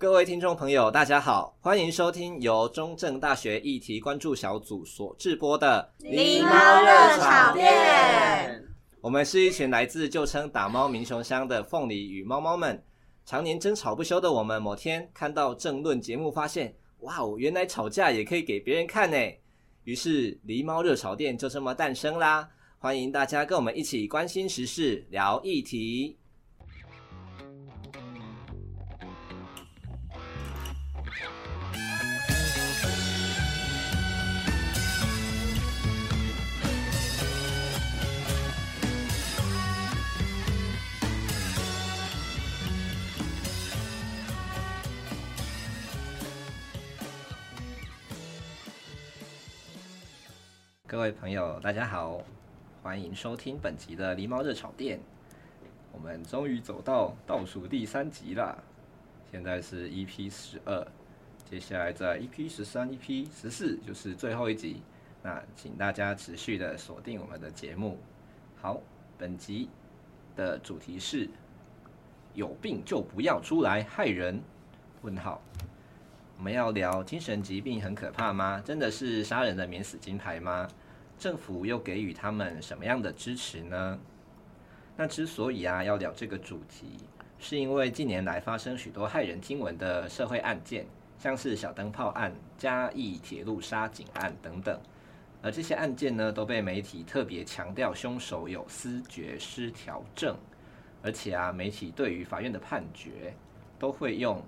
各位听众朋友，大家好，欢迎收听由中正大学议题关注小组所制播的《狸猫热炒店》。我们是一群来自旧称打猫民雄乡的凤梨与猫猫们，常年争吵不休的我们，某天看到政论节目，发现哇哦，原来吵架也可以给别人看呢。于是狸猫热炒店就这么诞生啦。欢迎大家跟我们一起关心时事，聊议题。各位朋友，大家好，欢迎收听本集的狸猫热炒店。我们终于走到倒数第三集了，现在是 EP 十二，接下来在 EP 十三、EP 十四就是最后一集。那请大家持续的锁定我们的节目。好，本集的主题是：有病就不要出来害人？问号。我们要聊精神疾病很可怕吗？真的是杀人的免死金牌吗？政府又给予他们什么样的支持呢？那之所以啊要聊这个主题，是因为近年来发生许多骇人听闻的社会案件，像是小灯泡案、嘉义铁路杀警案等等，而这些案件呢都被媒体特别强调凶手有思觉失调症，而且啊媒体对于法院的判决都会用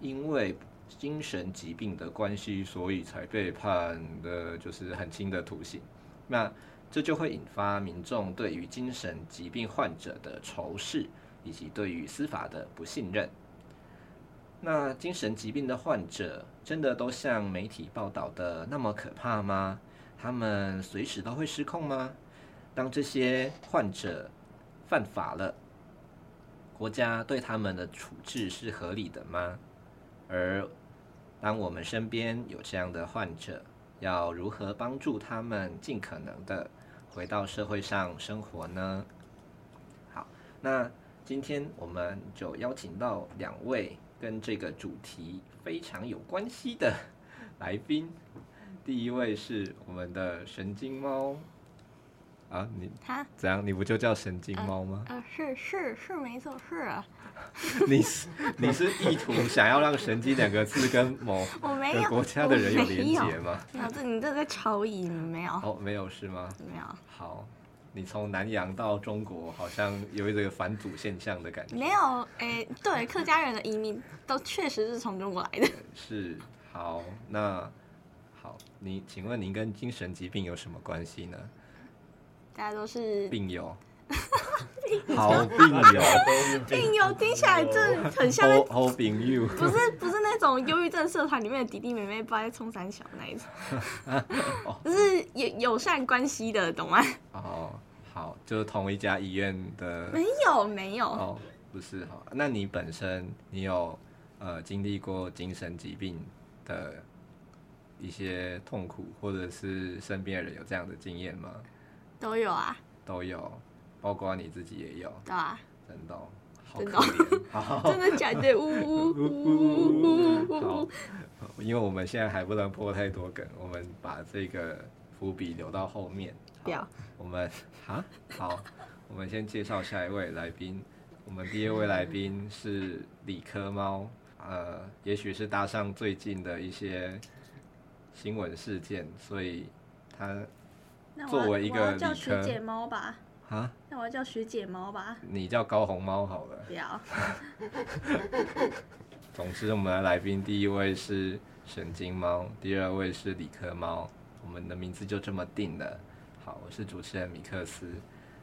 因为精神疾病的关系，所以才被判的就是很轻的徒刑。那这就会引发民众对于精神疾病患者的仇视，以及对于司法的不信任。那精神疾病的患者真的都像媒体报道的那么可怕吗？他们随时都会失控吗？当这些患者犯法了，国家对他们的处置是合理的吗？而当我们身边有这样的患者，要如何帮助他们尽可能的回到社会上生活呢？好，那今天我们就邀请到两位跟这个主题非常有关系的来宾。第一位是我们的神经猫。啊，你他怎样？你不就叫神经猫吗？啊，是是是没错，是啊。你是你是意图想要让“神经”两个字跟某 个国家的人有连结吗？没有，这你这在超译，没有。哦，没有是吗？没有。好，你从南洋到中国，好像有一个返祖现象的感觉。没有，哎、欸，对，客家人的移民都确实是从中国来的。是，好，那好，你请问您跟精神疾病有什么关系呢？大家都是病友，好 病友，病友。听起来就很像好，好病友，不是不是那种忧郁症社团里面的弟弟妹妹不爱冲三小那一种，就是友友善关系的，懂吗？哦，好，就是同一家医院的，没有没有，哦，不是哈，那你本身你有呃经历过精神疾病的一些痛苦，或者是身边的人有这样的经验吗？都有啊，都有，包括你自己也有，对啊，真的，好可怜，真的假的？呜呜呜呜呜，因为我们现在还不能破太多梗，我们把这个伏笔留到后面。不要，我们啊，好，我们先介绍下一位来宾。我们第一位来宾是理科猫，呃，也许是搭上最近的一些新闻事件，所以他。作为一个叫学姐猫吧，啊，那我要叫学姐猫吧。你叫高红猫好了。不要。总之，我们的来宾第一位是神经猫，第二位是理科猫，我们的名字就这么定了。好，我是主持人米克斯。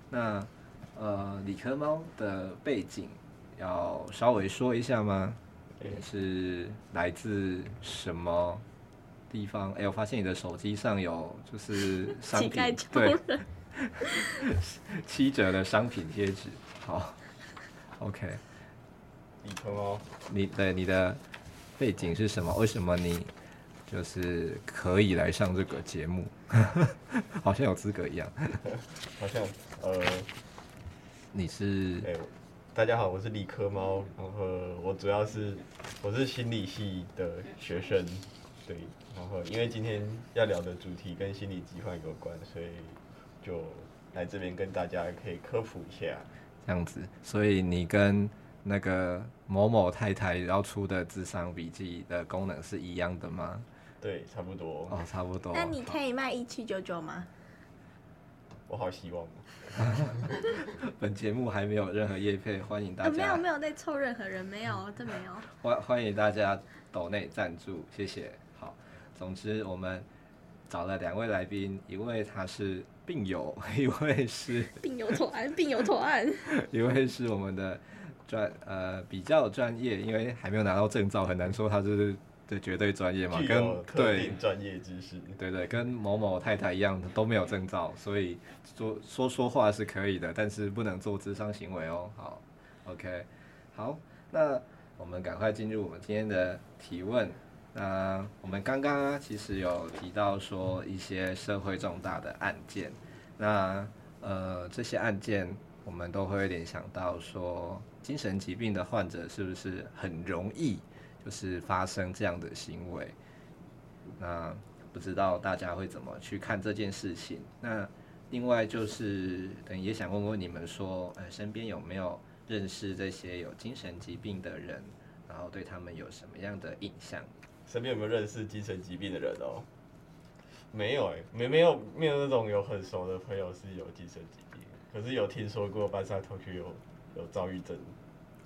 那呃，理科猫的背景要稍微说一下吗？是来自什么？地方，哎、欸，我发现你的手机上有就是 商品，对，七折的商品贴纸。好，OK。理科哦，你的你的背景是什么？为什么你就是可以来上这个节目？好像有资格一样。好像呃，你是、欸、大家好，我是理科猫，然后我主要是我是心理系的学生，对，然后因为今天要聊的主题跟心理疾患有关，所以就来这边跟大家可以科普一下，这样子。所以你跟那个某某太太要出的智商笔记的功能是一样的吗？对，差不多。哦，差不多。那你可以卖一七九九吗？我好希望。本节目还没有任何业配，欢迎大家。呃、没有没有在凑任何人，没有，这没有。欢欢迎大家抖内赞助，谢谢。好，总之我们找了两位来宾，一位他是病友，一位是病友投案，病友投案，一位是我们的专呃比较专业，因为还没有拿到证照，很难说他是。对，绝对专业嘛，跟对专业知识，对对，跟某某太太一样都没有证照，所以说说说话是可以的，但是不能做智商行为哦。好，OK，好，那我们赶快进入我们今天的提问。那我们刚刚其实有提到说一些社会重大的案件，那呃这些案件我们都会联想到说精神疾病的患者是不是很容易？就是发生这样的行为，那不知道大家会怎么去看这件事情？那另外就是，等也想问问你们说，呃，身边有没有认识这些有精神疾病的人，然后对他们有什么样的印象？身边有没有认识精神疾病的人哦？没有哎、欸，没没有没有那种有很熟的朋友是有精神疾病，可是有听说过班上同学有有躁郁症。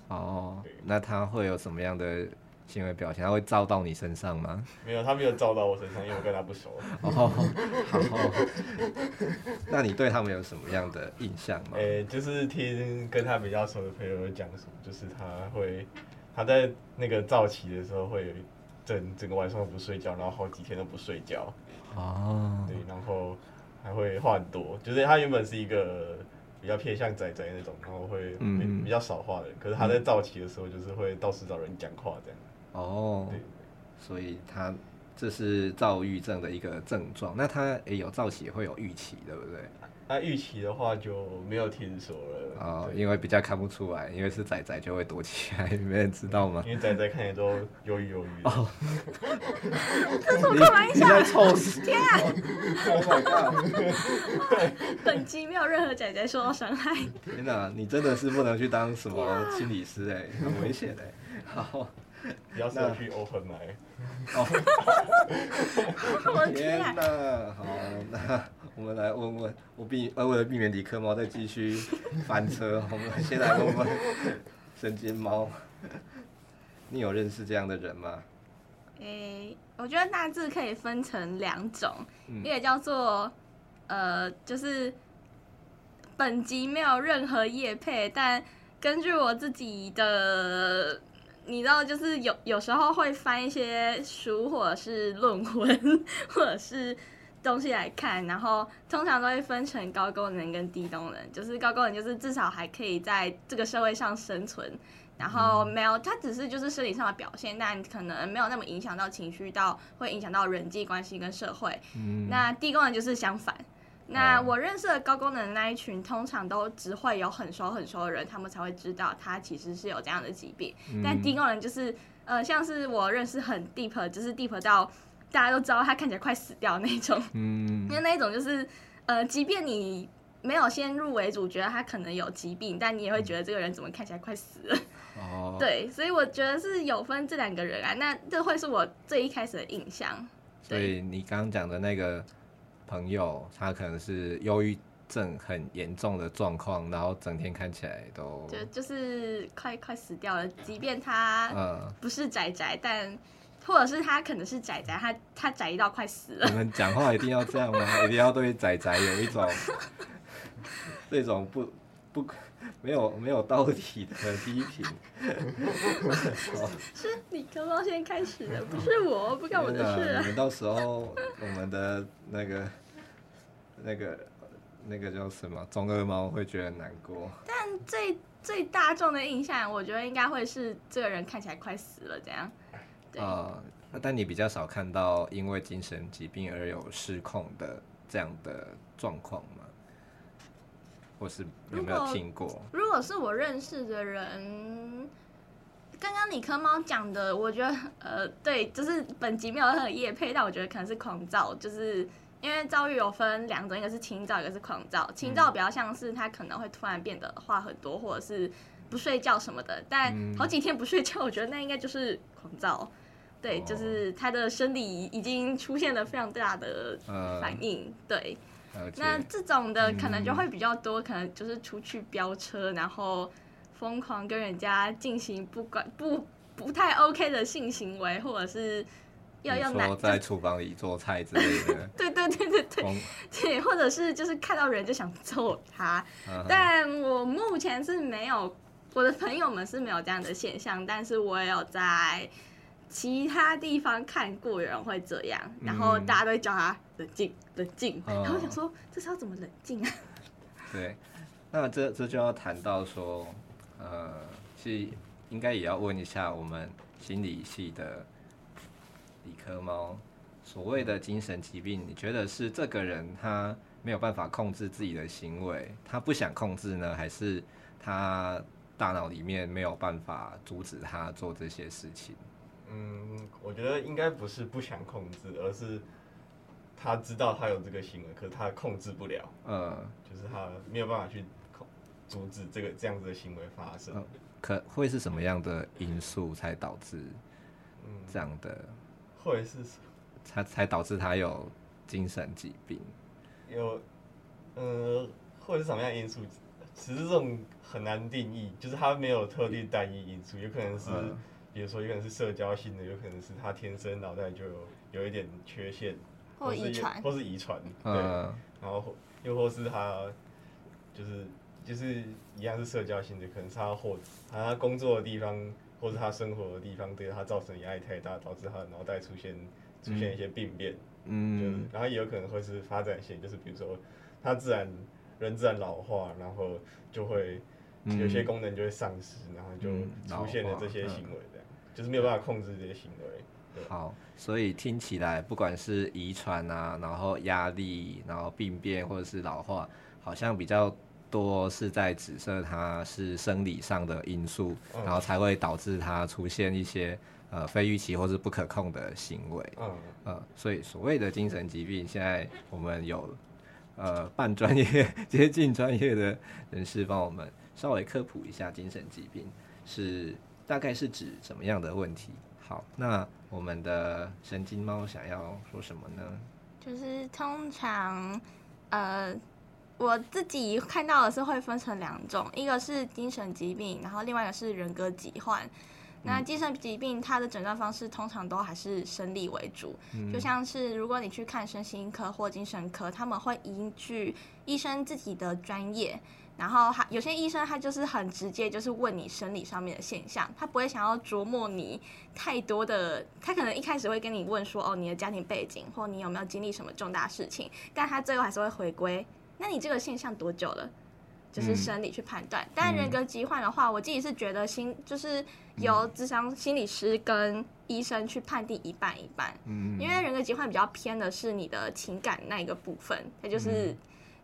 哦，那他会有什么样的？行为表现，他会照到你身上吗？没有，他没有照到我身上，因为我跟他不熟。哦，好。那你对他们有什么样的印象吗？诶、欸，就是听跟他比较熟的朋友有讲什么，就是他会他在那个躁起的时候会整整个晚上都不睡觉，然后好几天都不睡觉。哦。对，然后还会话很多，就是他原本是一个比较偏向仔仔那种，然后会比较少话的人，可是他在躁期的时候就是会到处找人讲话这样。哦，对，所以他这是躁郁症的一个症状。那他也有躁期，也会有预期，对不对？那预期的话就没有听说了。哦，因为比较看不出来，因为是仔仔就会躲起来，没人知道吗？因为仔仔看起来都忧郁忧郁。哦，这是我开玩笑。你在臭死！天啊！Oh！本集没有任何仔仔受到伤害。天哪，你真的是不能去当什么心理师哎，很危险哎。好。你要是去 open 麦，我 天哪！好，那我们来问问，我避呃为了避免理科猫再继续翻车，我们先来问问 神经猫，你有认识这样的人吗？诶、欸，我觉得大致可以分成两种，嗯、一个叫做呃，就是本集没有任何业配，但根据我自己的。你知道，就是有有时候会翻一些书，或者是论文，或者是东西来看，然后通常都会分成高功能跟低功能。就是高功能，就是至少还可以在这个社会上生存，然后没有，它只是就是生理上的表现，但可能没有那么影响到情绪，到会影响到人际关系跟社会。那低功能就是相反。那我认识的高功能的那一群，通常都只会有很熟很熟的人，他们才会知道他其实是有这样的疾病。嗯、但低功能就是，呃，像是我认识很 deep，就是 deep 到大家都知道他看起来快死掉那种。嗯。因为那一种就是，呃，即便你没有先入为主觉得他可能有疾病，但你也会觉得这个人怎么看起来快死了。哦。对，所以我觉得是有分这两个人啊。那这会是我最一开始的印象。所以你刚刚讲的那个。朋友，他可能是忧郁症很严重的状况，然后整天看起来都就就是快快死掉了。即便他不是宅宅，嗯、但或者是他可能是仔仔，他他宅到快死了。你们讲话一定要这样吗？一定要对仔仔有一种 这种不不没有没有道理的批评？是你刚刚先开始的，不是我，不干我的事、啊。你们到时候我们的那个那个那个叫什么中二猫会觉得难过。但最最大众的印象，我觉得应该会是这个人看起来快死了这样。对啊、呃，但你比较少看到因为精神疾病而有失控的这样的状况吗？或是有没有听过？如果，如果是我认识的人，刚刚理科猫讲的，我觉得呃，对，就是本集没有任何夜配，但我觉得可能是狂躁，就是因为躁郁有分两种，一个是轻躁，一个是狂躁。轻躁比较像是他可能会突然变得话很多，或者是不睡觉什么的，但好几天不睡觉，我觉得那应该就是狂躁。对，就是他的生理已经出现了非常大的反应。对。那这种的可能就会比较多，嗯、可能就是出去飙车，然后疯狂跟人家进行不管不不太 OK 的性行为，或者是要要男在厨房里做菜之类的。对对对对对，对，或者是就是看到人就想揍他。嗯、但我目前是没有，我的朋友们是没有这样的现象，但是我也有在。其他地方看过有人会这样，然后大家都会叫他冷静、冷静。然后想说，这是要怎么冷静啊？对，那这这就要谈到说，呃，其实应该也要问一下我们心理系的理科猫，所谓的精神疾病，你觉得是这个人他没有办法控制自己的行为，他不想控制呢，还是他大脑里面没有办法阻止他做这些事情？嗯，我觉得应该不是不想控制，而是他知道他有这个行为，可是他控制不了。嗯，就是他没有办法去控阻止这个这样子的行为发生。嗯，可会是什么样的因素才导致这样的？会是才才导致他有精神疾病？有，呃，会是什么样因素？其实这种很难定义，就是他没有特定单一因素，有可能是。嗯比如说，有可能是社交性的，有可能是他天生脑袋就有有一点缺陷，或遗传，或是遗传，对，嗯、然后又或是他就是就是一样是社交性的，可能是他或他工作的地方，或是他生活的地方对他造成压力太大，导致他的脑袋出现出现一些病变，嗯，就是然后也有可能会是发展性，就是比如说他自然人自然老化，然后就会有些功能就会丧失，然后就出现了这些行为。就是没有办法控制这些行为。好，所以听起来，不管是遗传啊，然后压力，然后病变或者是老化，好像比较多是在指涉它是生理上的因素，嗯、然后才会导致它出现一些呃非预期或是不可控的行为。嗯，呃，所以所谓的精神疾病，现在我们有呃半专业、接近专业的人士帮我们稍微科普一下精神疾病是。大概是指什么样的问题？好，那我们的神经猫想要说什么呢？就是通常，呃，我自己看到的是会分成两种，一个是精神疾病，然后另外一个是人格疾患。那精神疾病它的诊断方式通常都还是生理为主，嗯、就像是如果你去看身心科或精神科，他们会依据医生自己的专业。然后他有些医生他就是很直接，就是问你生理上面的现象，他不会想要琢磨你太多的，他可能一开始会跟你问说，哦，你的家庭背景，或你有没有经历什么重大事情，但他最后还是会回归，那你这个现象多久了？就是生理去判断。嗯、但人格疾患的话，我自己是觉得心就是由智商心理师跟医生去判定一半一半，嗯，因为人格疾患比较偏的是你的情感那一个部分，它就是、嗯、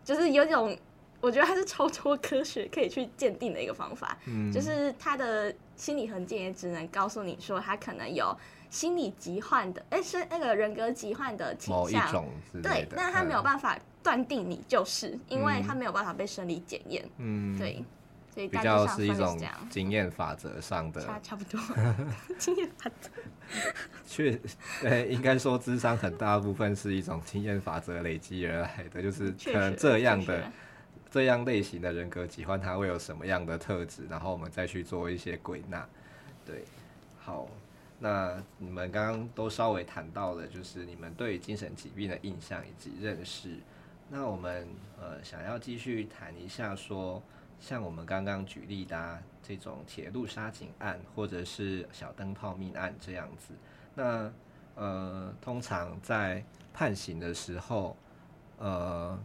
就是有种。我觉得它是超脱科学可以去鉴定的一个方法，嗯，就是他的心理痕迹也只能告诉你说他可能有心理疾患的，哎，是那个人格疾患的倾向，对，那他没有办法断定你就是，嗯、因为他没有办法被生理检验，嗯，对，所以大比较是一种经验法则上的，差差不多，经验法则，确，对，应该说智商很大部分是一种经验法则累积而来的，就是可能这样的。这样类型的人格疾患，他会有什么样的特质？然后我们再去做一些归纳。对，好，那你们刚刚都稍微谈到了，就是你们对精神疾病的印象以及认识。那我们呃想要继续谈一下说，说像我们刚刚举例的、啊、这种铁路杀警案，或者是小灯泡命案这样子。那呃，通常在判刑的时候，呃，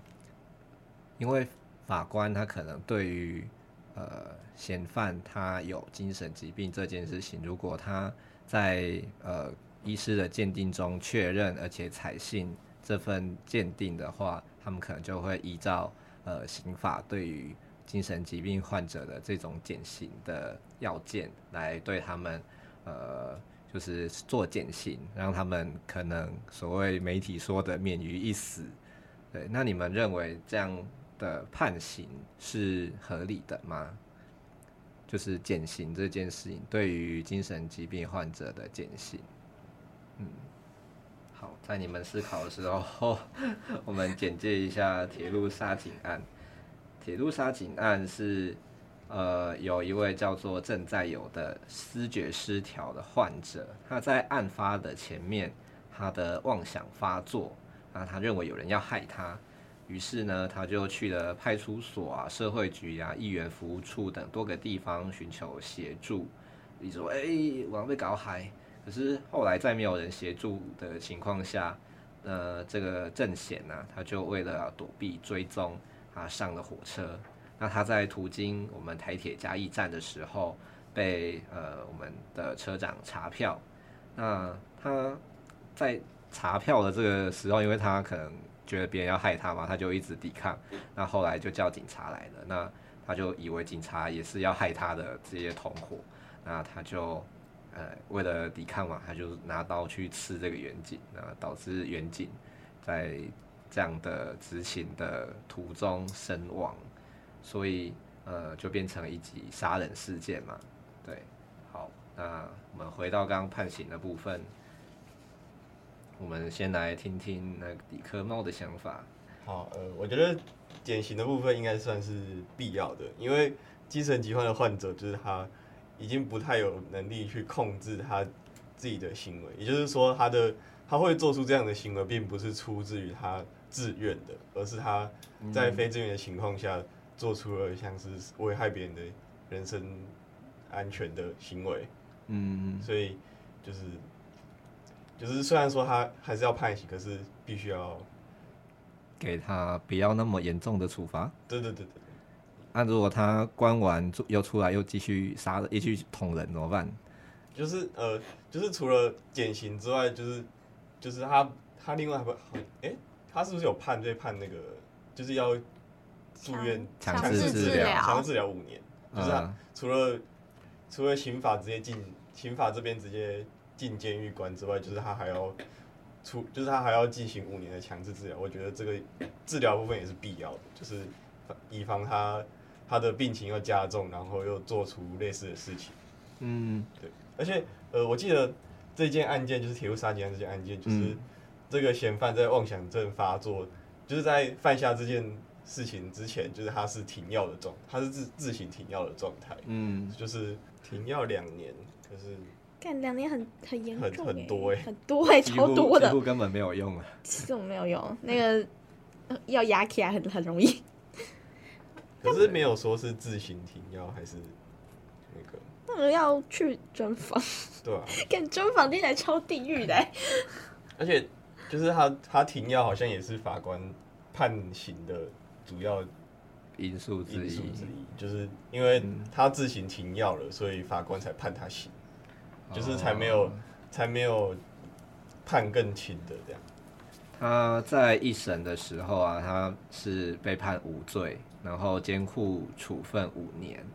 因为法官他可能对于呃嫌犯他有精神疾病这件事情，如果他在呃医师的鉴定中确认而且采信这份鉴定的话，他们可能就会依照呃刑法对于精神疾病患者的这种减刑的要件，来对他们呃就是做减刑，让他们可能所谓媒体说的免于一死。对，那你们认为这样的判刑是合理的吗？就是减刑这件事情，对于精神疾病患者的减刑，嗯，好，在你们思考的时候，我们简介一下铁路杀警案。铁路杀警案是，呃，有一位叫做郑在友的思觉失调的患者，他在案发的前面，他的妄想发作，那他认为有人要害他。于是呢，他就去了派出所啊、社会局啊、议员服务处等多个地方寻求协助。你说：“哎、欸，我要被搞害。”可是后来在没有人协助的情况下，呃，这个郑贤呢，他就为了躲避追踪，他上了火车。那他在途经我们台铁嘉义站的时候，被呃我们的车长查票。那他在查票的这个时候，因为他可能。觉得别人要害他嘛，他就一直抵抗。那后来就叫警察来了，那他就以为警察也是要害他的这些同伙，那他就呃为了抵抗嘛，他就拿刀去刺这个员警，那导致员警在这样的执勤的途中身亡，所以呃就变成一起杀人事件嘛。对，好，那我们回到刚刚判刑的部分。我们先来听听那个理科猫的想法。好，呃，我觉得典型的部分应该算是必要的，因为精神疾患的患者就是他已经不太有能力去控制他自己的行为，也就是说，他的他会做出这样的行为，并不是出自于他自愿的，而是他在非自愿的情况下做出了像是危害别人的人身安全的行为。嗯，所以就是。就是虽然说他还是要判刑，可是必须要给他不要那么严重的处罚。对对对对。那如果他关完又出来又继续杀人，继续捅人怎么办？就是呃，就是除了减刑之外，就是就是他他另外还会哎、欸，他是不是有判罪判那个就是要住院强制治疗强制治疗五年？就是他除了、嗯、除了刑法直接进刑法这边直接。进监狱关之外，就是他还要出，就是他还要进行五年的强制治疗。我觉得这个治疗部分也是必要的，就是以防他他的病情又加重，然后又做出类似的事情。嗯，对。而且呃，我记得这件案件就是铁路杀警案这件案件，就是这个嫌犯在妄想症发作，就是在犯下这件事情之前，就是他是停药的状，他是自自行停药的状态。嗯，就是停药两年，可是。干两年很很严重，很很多哎，很多哎，超多的，根本没有用啊，这种没有用，那个要压起来很很容易。可是没有说是自行停药还是那个，那个要去专访，对啊，干专访听起来超地狱的，而且就是他他停药好像也是法官判刑的主要因素之一，就是因为他自行停药了，所以法官才判他刑。就是才没有，oh. 才没有判更轻的这样。他在一审的时候啊，他是被判无罪，然后监护处分五年。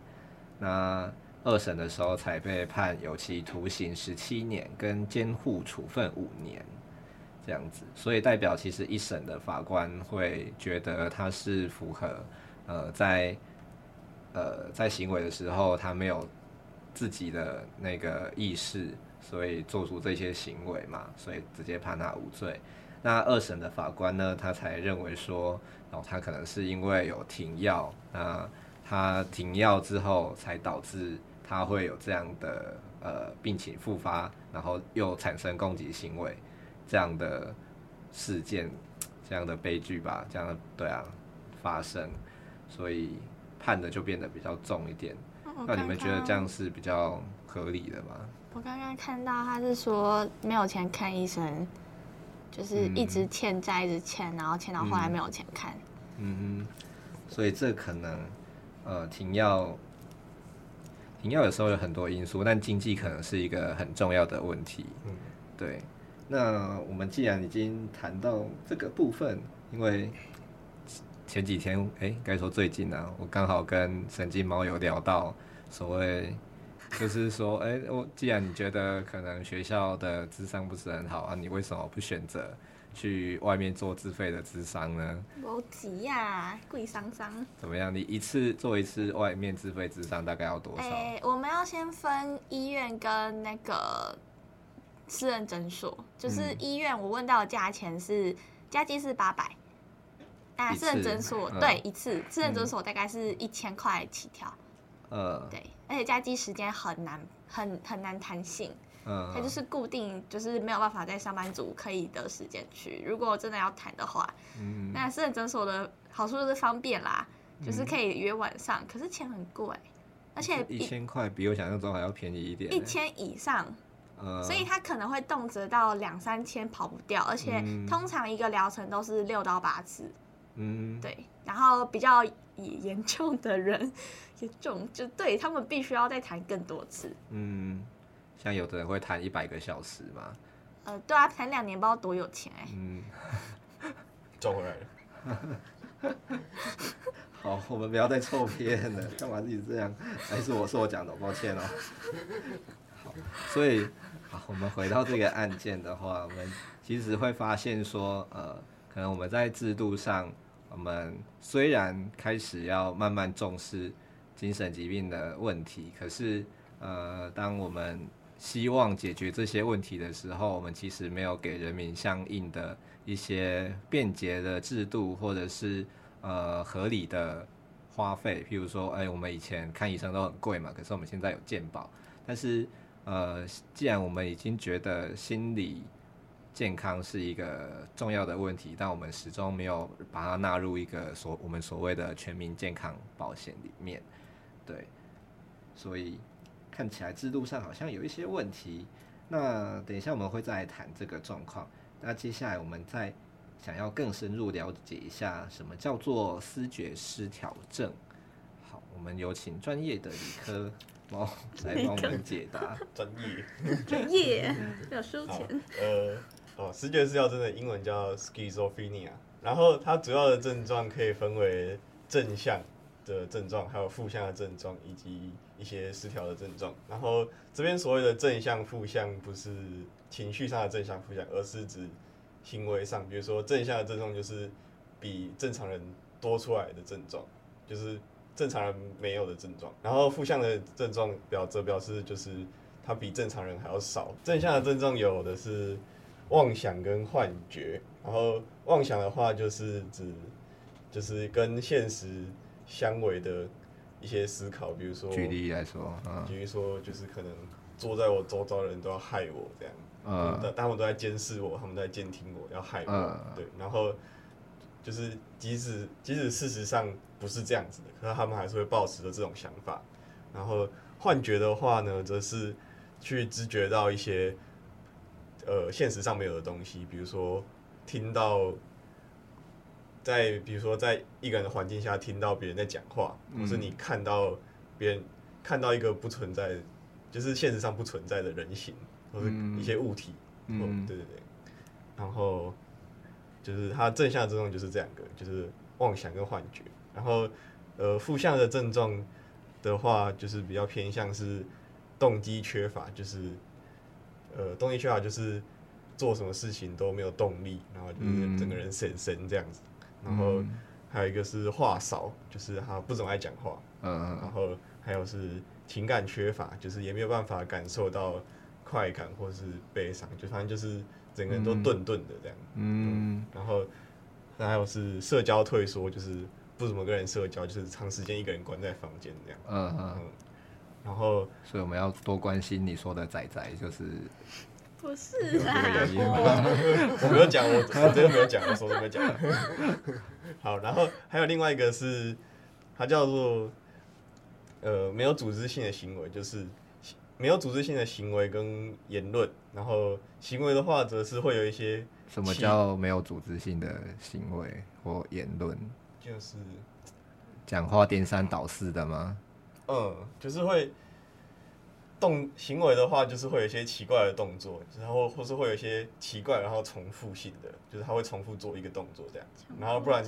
那二审的时候才被判有期徒刑十七年，跟监护处分五年这样子。所以代表其实一审的法官会觉得他是符合呃在呃在行为的时候他没有。自己的那个意识，所以做出这些行为嘛，所以直接判他无罪。那二审的法官呢，他才认为说，哦，他可能是因为有停药，那他停药之后才导致他会有这样的呃病情复发，然后又产生攻击行为这样的事件，这样的悲剧吧，这样的对啊发生，所以判的就变得比较重一点。那你们觉得这样是比较合理的吗？我刚刚看到他是说没有钱看医生，就是一直欠债，一直欠，然后欠到后来没有钱看。嗯哼，所以这可能呃停药，停药有时候有很多因素，但经济可能是一个很重要的问题。嗯，对。那我们既然已经谈到这个部分，因为前几天，哎、欸，该说最近呢、啊，我刚好跟神经猫有聊到所谓，就是说，哎、欸，我既然你觉得可能学校的智商不是很好啊，你为什么不选择去外面做自费的智商呢？我急呀，贵桑桑。怎么样？你一次做一次外面自费智商大概要多少？哎、欸，我们要先分医院跟那个私人诊所，就是医院我问到的价钱是加计是八百。啊，私人诊所、嗯、对一次，私人诊所大概是一千块起跳。呃，对，而且加机时间很难，很很难弹性。嗯，它就是固定，就是没有办法在上班族可以的时间去。如果真的要谈的话，嗯，那私人诊所的好处就是方便啦，嗯、就是可以约晚上，可是钱很贵，而且一千块比我想象中还要便宜一点，一千以上。所以它可能会动辄到两三千跑不掉，而且通常一个疗程都是六到八次。嗯，对，然后比较严重的人，严重就对他们必须要再谈更多次。嗯，像有的人会谈一百个小时嘛。呃，对啊，谈两年不知道多有钱哎、欸。嗯，赚回来了。好，我们不要再凑片了，干嘛自己这样？还是我是我讲的，抱歉哦。好，所以好，我们回到这个案件的话，我们其实会发现说，呃，可能我们在制度上。我们虽然开始要慢慢重视精神疾病的问题，可是，呃，当我们希望解决这些问题的时候，我们其实没有给人民相应的一些便捷的制度，或者是呃合理的花费。譬如说，哎，我们以前看医生都很贵嘛，可是我们现在有健保。但是，呃，既然我们已经觉得心理健康是一个重要的问题，但我们始终没有把它纳入一个所我们所谓的全民健康保险里面，对，所以看起来制度上好像有一些问题。那等一下我们会再来谈这个状况。那接下来我们再想要更深入了解一下什么叫做思觉失调症。好，我们有请专业的理科猫来帮我们解答。专业，专业要收钱。呃。哦，思觉失调症的英文叫 schizophrenia，然后它主要的症状可以分为正向的症状，还有负向的症状，以及一些失调的症状。然后这边所谓的正向、负向，不是情绪上的正向、负向，而是指行为上，比如说正向的症状就是比正常人多出来的症状，就是正常人没有的症状。然后负向的症状表则表示就是它比正常人还要少。正向的症状有的是。妄想跟幻觉，然后妄想的话就是指，就是跟现实相违的一些思考，比如说，举例来说，嗯，比如说就是可能坐在我周遭的人都要害我这样，嗯，他们都在监视我，他们都在监听我，要害我，嗯，对，然后就是即使即使事实上不是这样子的，可是他们还是会抱持着这种想法。然后幻觉的话呢，则是去知觉到一些。呃，现实上没有的东西，比如说听到在，比如说在一个人的环境下听到别人在讲话，或、嗯、是你看到别人看到一个不存在，就是现实上不存在的人形，或是一些物体，嗯，对对对，然后就是它正向的症状就是这两个，就是妄想跟幻觉，然后呃负向的症状的话，就是比较偏向是动机缺乏，就是。呃，动力缺乏就是做什么事情都没有动力，然后就是整个人神神这样子。嗯、然后还有一个是话少，就是他不怎么爱讲话。嗯，然后还有是情感缺乏，就是也没有办法感受到快感或是悲伤，就反正就是整个人都顿顿的这样。嗯，嗯，然后还有是社交退缩，就是不怎么跟人社交，就是长时间一个人关在房间这样。嗯嗯。然后，所以我们要多关心你说的仔仔，就是不是啊？我没有讲，我我真的没有讲，我说都没讲。好，然后还有另外一个是，它叫做呃没有组织性的行为，就是没有组织性的行为跟言论。然后行为的话，则是会有一些什么叫没有组织性的行为或言论？就是讲话颠三倒四的吗？嗯，就是会动行为的话，就是会有一些奇怪的动作，然后或是会有一些奇怪然后重复性的，就是他会重复做一个动作这样子，然后不然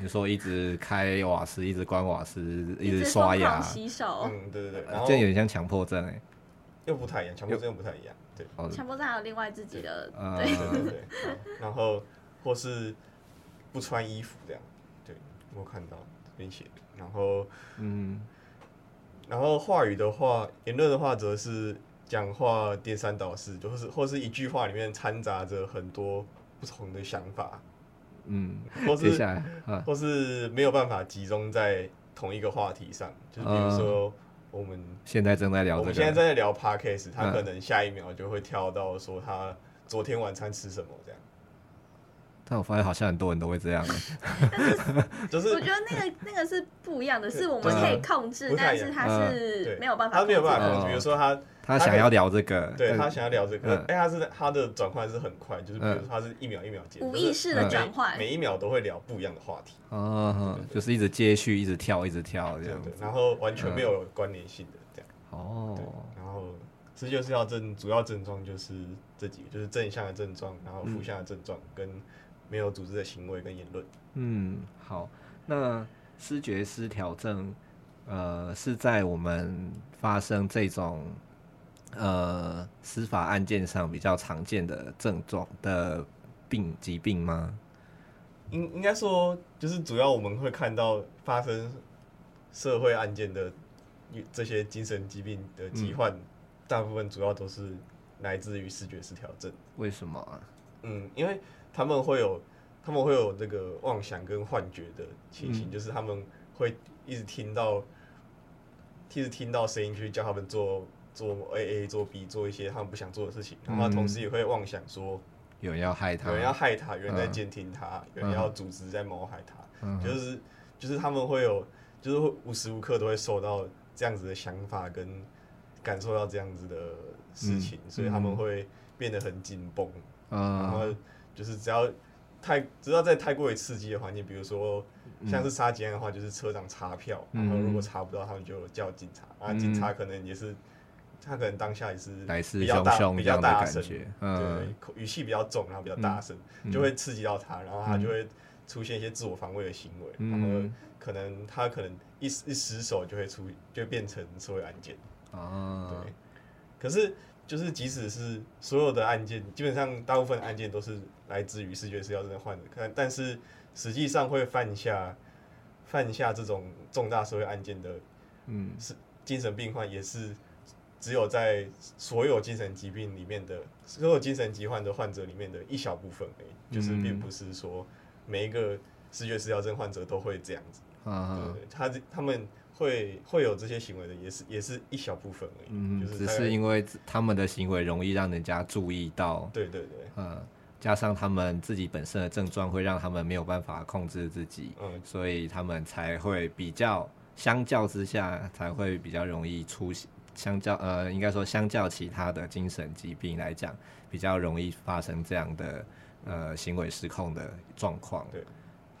你说一直开瓦斯，一直关瓦斯，一直刷牙、洗手，嗯，对对对，然后这有点像强迫症哎，又不太一样，强迫症又不太一样，对，强迫症还有另外自己的，对。对。对对，然后或是不穿衣服这样，对我看到这边写，然后嗯，然后话语的话，言论的话则是讲话颠三倒四，就是或是一句话里面掺杂着很多不同的想法。嗯，或是或是没有办法集中在同一个话题上，就是比如说我们现在正在聊，我们现在正在聊 podcast，他可能下一秒就会跳到说他昨天晚餐吃什么这样。但我发现好像很多人都会这样，就是我觉得那个那个是不一样的，是我们可以控制，但是他是没有办法，他没有办法控制，比如说他。他想要聊这个，对他想要聊这个，哎，他是他的转换是很快，就是比如说他是一秒一秒接，无意识的转换，每一秒都会聊不一样的话题，哦，就是一直接续，一直跳，一直跳这样，然后完全没有关联性的这样，哦，然后这就是要症，主要症状就是这几个，就是正向的症状，然后负向的症状跟没有组织的行为跟言论，嗯，好，那视觉失调症，呃，是在我们发生这种。呃，司法案件上比较常见的症状的病疾病吗？应应该说，就是主要我们会看到发生社会案件的这些精神疾病的疾患，嗯、大部分主要都是来自于视觉失调症。为什么啊？嗯，因为他们会有他们会有这个妄想跟幻觉的情形，嗯、就是他们会一直听到，一直听到声音去叫他们做。做 A A 做 B 做一些他们不想做的事情，然后同时也会妄想说有人要害他，有人要害他，有人在监听他，有人要组织在谋害他，就是就是他们会有，就是会无时无刻都会受到这样子的想法跟感受到这样子的事情，所以他们会变得很紧绷，然后就是只要太只要在太过于刺激的环境，比如说像是杀警案的话，就是车长查票，然后如果查不到，他们就叫警察，啊，警察可能也是。他可能当下也是比较大、比较大声，对，语气比较重，然后比较大声，就会刺激到他，然后他就会出现一些自我防卫的行为，然后可能他可能一一失手就会出，就变成社会案件。哦，对。可是就是即使是所有的案件，基本上大部分案件都是来自于视觉失调症患者，但但是实际上会犯下犯下这种重大社会案件的，嗯，是精神病患也是。只有在所有精神疾病里面的所有精神疾患的患者里面的一小部分而已，就是并不是说每一个视觉失调症患者都会这样子。嗯，对对，他他们会会有这些行为的，也是也是一小部分而已。嗯，就是只是因为他们的行为容易让人家注意到。对对对。嗯，加上他们自己本身的症状会让他们没有办法控制自己，嗯，所以他们才会比较相较之下才会比较容易出现。相较呃，应该说相较其他的精神疾病来讲，比较容易发生这样的呃行为失控的状况。对，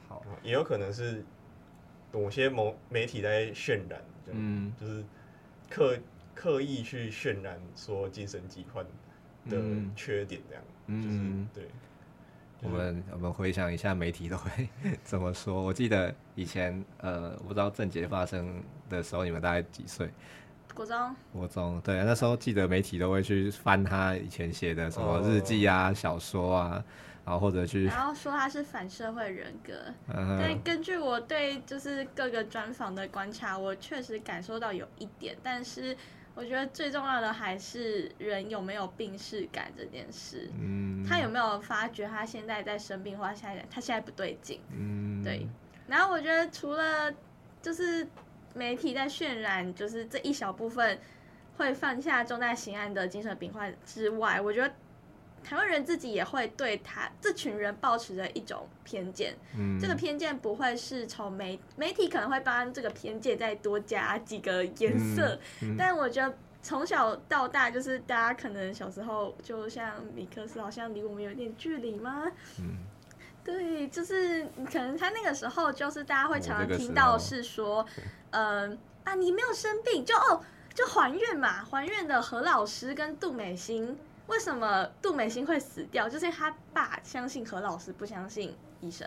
好，也有可能是某些某媒体在渲染，嗯，就是刻刻意去渲染说精神疾患的缺点这样，嗯，就是对。我们我们回想一下，媒体都会怎么说？我记得以前呃，我不知道郑杰发生的时候，你们大概几岁？国中，国中，对，那时候记得媒体都会去翻他以前写的什么日记啊、oh. 小说啊，然后或者去，然后说他是反社会人格。Uh. 但根据我对就是各个专访的观察，我确实感受到有一点，但是我觉得最重要的还是人有没有病逝感这件事。嗯，他有没有发觉他现在在生病，或他现在他现在不对劲？嗯，对。然后我觉得除了就是。媒体在渲染，就是这一小部分会犯下重大刑案的精神病患之外，我觉得台湾人自己也会对他这群人抱持着一种偏见。嗯，这个偏见不会是从媒媒体可能会帮这个偏见再多加几个颜色，嗯嗯、但我觉得从小到大，就是大家可能小时候，就像米克斯，好像离我们有点距离吗？嗯。对，就是可能他那个时候，就是大家会常常听到是说，嗯、呃、啊，你没有生病，就哦，就还愿嘛，还愿的何老师跟杜美心，为什么杜美心会死掉？就是他爸相信何老师，不相信医生，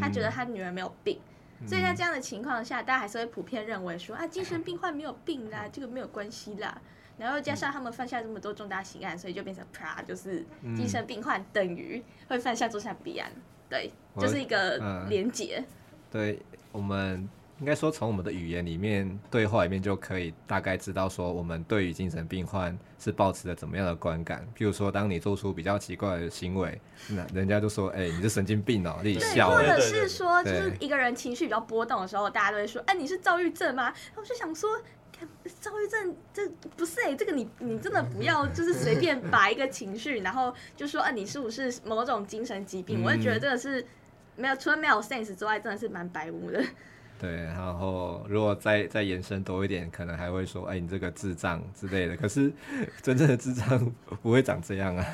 他觉得他女儿没有病，嗯、所以在这样的情况下，大家还是会普遍认为说啊，精神病患没有病啦，这个没有关系啦。然后加上他们犯下这么多重大刑案，所以就变成啪，就是精神病患等于会犯下重大弊案，对，就是一个连结。对，我们。应该说，从我们的语言里面对话里面就可以大概知道说，我们对于精神病患是保持着怎么样的观感。譬如说，当你做出比较奇怪的行为，那人家就说：“哎、欸，你是神经病哦、喔，你笑。”或者是说，就是一个人情绪比较波动的时候，大家都会说：“哎、欸，你是躁郁症吗？”然后我就想说，躁郁症这不是哎、欸，这个你你真的不要 就是随便把一个情绪，然后就说：“啊，你是不是某种精神疾病？”嗯、我就觉得这个是没有除了没有 sense 之外，真的是蛮白目的。对，然后如果再再延伸多一点，可能还会说，哎，你这个智障之类的。可是真正的智障不会长这样啊，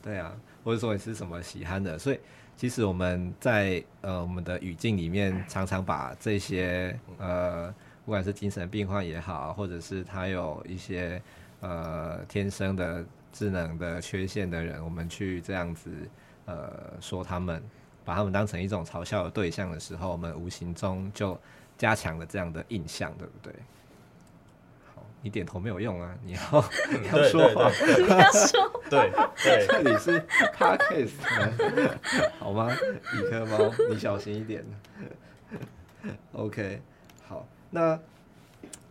对啊，或者说你是什么喜憨的。所以其实我们在呃我们的语境里面，常常把这些呃不管是精神病患也好，或者是他有一些呃天生的智能的缺陷的人，我们去这样子呃说他们。把他们当成一种嘲笑的对象的时候，我们无形中就加强了这样的印象，对不对？好，你点头没有用啊，你要 你要说话，你要说，对对，这里是 Podcast 好吗？理科猫，你小心一点。OK，好，那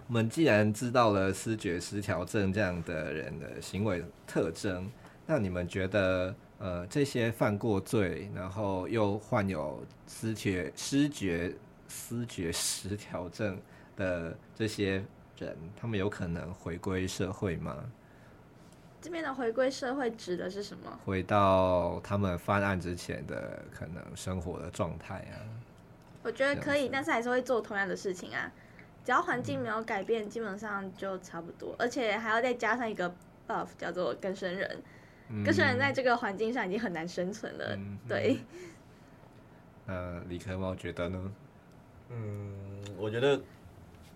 我们既然知道了思觉失调症这样的人的行为特征，那你们觉得？呃，这些犯过罪，然后又患有失觉失觉失觉失调症的这些人，他们有可能回归社会吗？这边的回归社会指的是什么？回到他们犯案之前的可能生活的状态啊？我觉得可以，但是还是会做同样的事情啊。只要环境没有改变，嗯、基本上就差不多，而且还要再加上一个 buff，叫做更生人。更生人在这个环境上已经很难生存了，嗯、对。呃，理科猫觉得呢？嗯，我觉得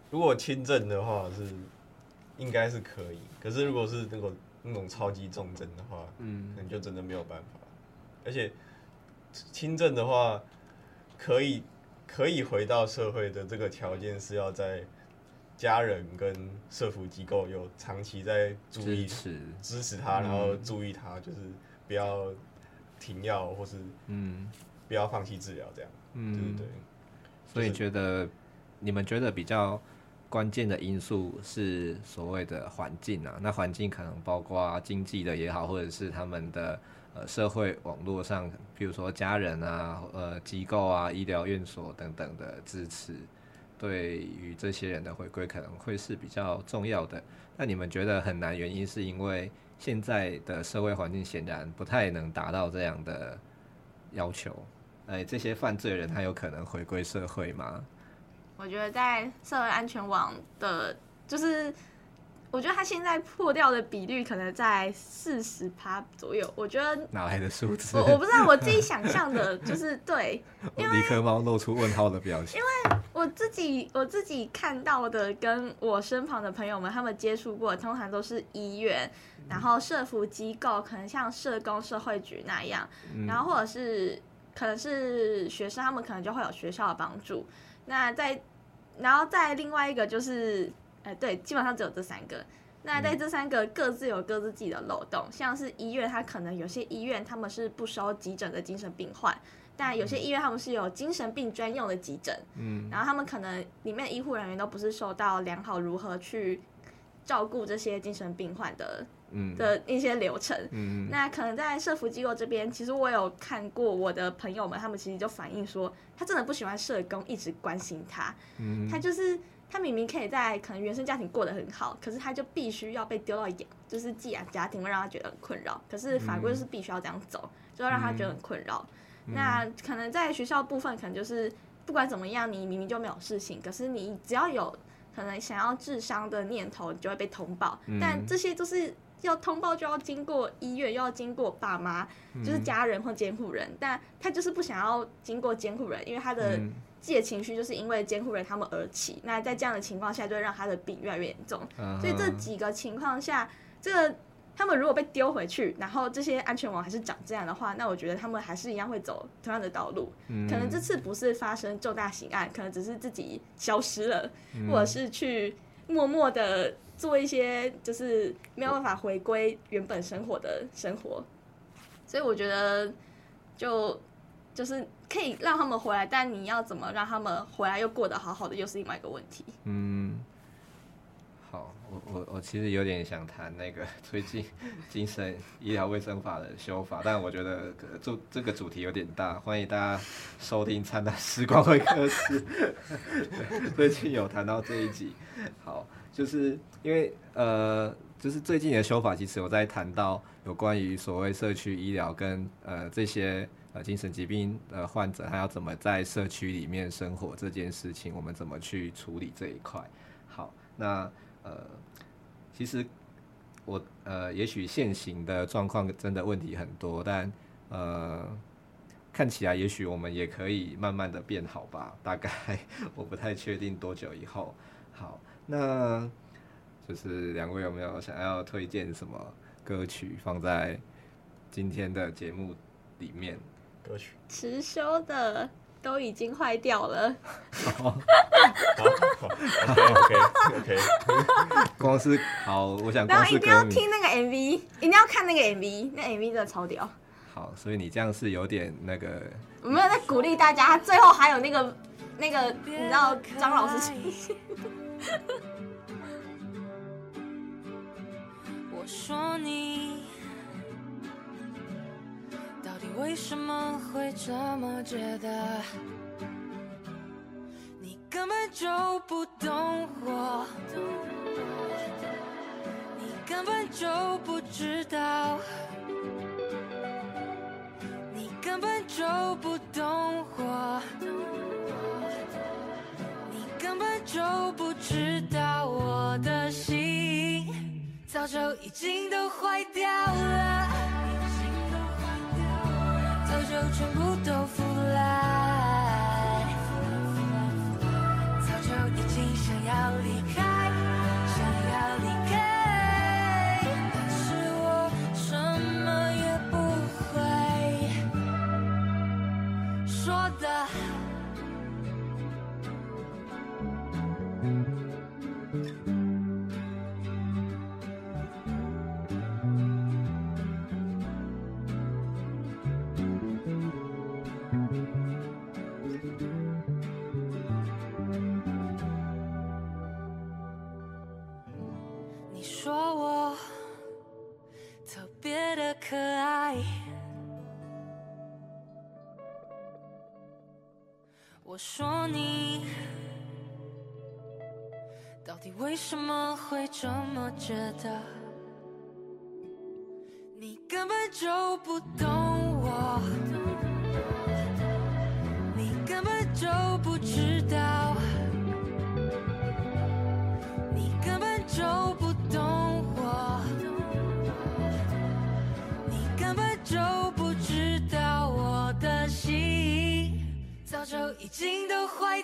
如果轻症的话是应该是可以，可是如果是那种那种超级重症的话，嗯，可能就真的没有办法。而且轻症的话，可以可以回到社会的这个条件是要在。家人跟社福机构有长期在注意支持支持他，然后注意他，就是不要停药或是嗯不要放弃治疗这样，嗯对？所以你觉得你们觉得比较关键的因素是所谓的环境啊？那环境可能包括经济的也好，或者是他们的呃社会网络上，比如说家人啊、呃机构啊、医疗院所等等的支持。对于这些人的回归可能会是比较重要的。那你们觉得很难，原因是因为现在的社会环境显然不太能达到这样的要求。哎，这些犯罪人他有可能回归社会吗？我觉得在社会安全网的，就是。我觉得他现在破掉的比率可能在四十趴左右。我觉得哪来的数字？我我不知道，我自己想象的就是对。因为理科猫露出问号的表情。因为我自己我自己看到的，跟我身旁的朋友们他们接触过，通常都是医院，然后社服机构，可能像社工、社会局那样，然后或者是可能是学生，他们可能就会有学校的帮助。那在然后再另外一个就是。哎，对，基本上只有这三个。那在这三个各自有各自自己的漏洞，像是医院，它可能有些医院他们是不收急诊的精神病患，但有些医院他们是有精神病专用的急诊。嗯，然后他们可能里面的医护人员都不是受到良好如何去照顾这些精神病患的，嗯，的一些流程。嗯，那可能在社福机构这边，其实我有看过我的朋友们，他们其实就反映说，他真的不喜欢社工一直关心他。嗯，他就是。他明明可以在可能原生家庭过得很好，可是他就必须要被丢到养，就是寄养家庭会让他觉得很困扰。可是法规就是必须要这样走，就会让他觉得很困扰。嗯、那可能在学校部分，可能就是不管怎么样，你明明就没有事情，可是你只要有可能想要治伤的念头，你就会被通报。嗯、但这些都是要通报，就要经过医院，又要经过爸妈，就是家人或监护人。嗯、但他就是不想要经过监护人，因为他的。自己的情绪就是因为监护人他们而起，那在这样的情况下，就会让他的病越来越严重。Uh. 所以这几个情况下，这个他们如果被丢回去，然后这些安全网还是长这样的话，那我觉得他们还是一样会走同样的道路。嗯、可能这次不是发生重大刑案，可能只是自己消失了，嗯、或者是去默默的做一些就是没有办法回归原本生活的生活。所以我觉得就就是可以让他们回来，但你要怎么让他们回来又过得好好的，又是另外一个问题。嗯。我我我其实有点想谈那个 最近 精神医疗卫生法的修法，但我觉得这这个主题有点大，欢迎大家收听《灿烂时光会客室》。最近有谈到这一集，好，就是因为呃，就是最近的修法，其实有在谈到有关于所谓社区医疗跟呃这些呃精神疾病的患者，他要怎么在社区里面生活这件事情，我们怎么去处理这一块。好，那。呃，其实我呃，也许现行的状况真的问题很多，但呃，看起来也许我们也可以慢慢的变好吧。大概我不太确定多久以后。好，那就是两位有没有想要推荐什么歌曲放在今天的节目里面？歌曲？迟修的。都已经坏掉了。好，OK OK OK。光是好，我想光是。然后一定要听那个 MV，一定要看那个 MV，那 MV 真的超屌。好，所以你这样是有点那个。我没有在鼓励大家，最后还有那个那个，你知道张老师。我说你。为什么会这么觉得？你根本就不懂我，你根本就不知道，你根本就不懂我，你根本就不知道我的心早就已经都坏掉了。就全部都腐烂，早就已经想要离开。为什么会这么觉得？你根本就不懂我，你根本就不知道，你根本就不懂我，你根本就不知道我的心。早就已经都坏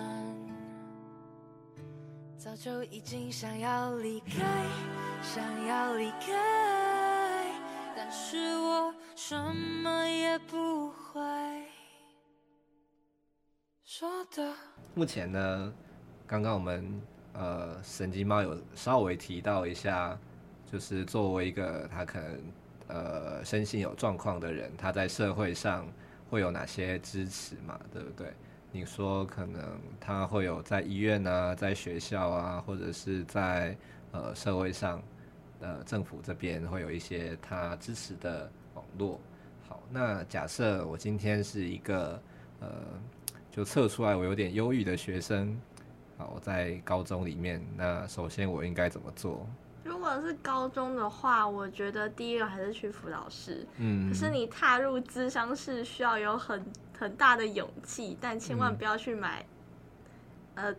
早就已经想要离开，想要离开，但是我。什么也不会说的。目前呢，刚刚我们呃神经猫有稍微提到一下，就是作为一个他可能呃身心有状况的人，他在社会上会有哪些支持嘛？对不对？你说可能他会有在医院啊，在学校啊，或者是在呃社会上，呃政府这边会有一些他支持的。网络好，那假设我今天是一个呃，就测出来我有点忧郁的学生，好，我在高中里面，那首先我应该怎么做？如果是高中的话，我觉得第一个还是去辅导室。嗯，可是你踏入咨商室需要有很很大的勇气，但千万不要去买，嗯、呃。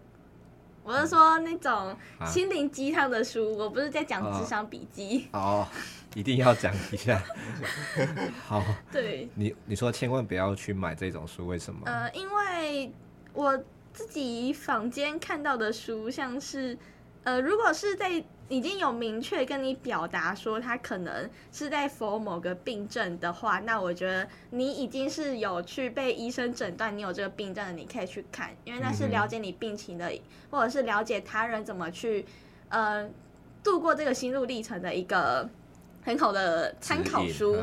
我是说那种心灵鸡汤的书，啊、我不是在讲智商笔记。哦，一定要讲一下。好。对。你你说千万不要去买这种书，为什么？呃，因为我自己坊间看到的书，像是。呃，如果是在已经有明确跟你表达说他可能是在 for 某个病症的话，那我觉得你已经是有去被医生诊断你有这个病症的，你可以去看，因为那是了解你病情的，或者是了解他人怎么去呃度过这个心路历程的一个很好的参考书。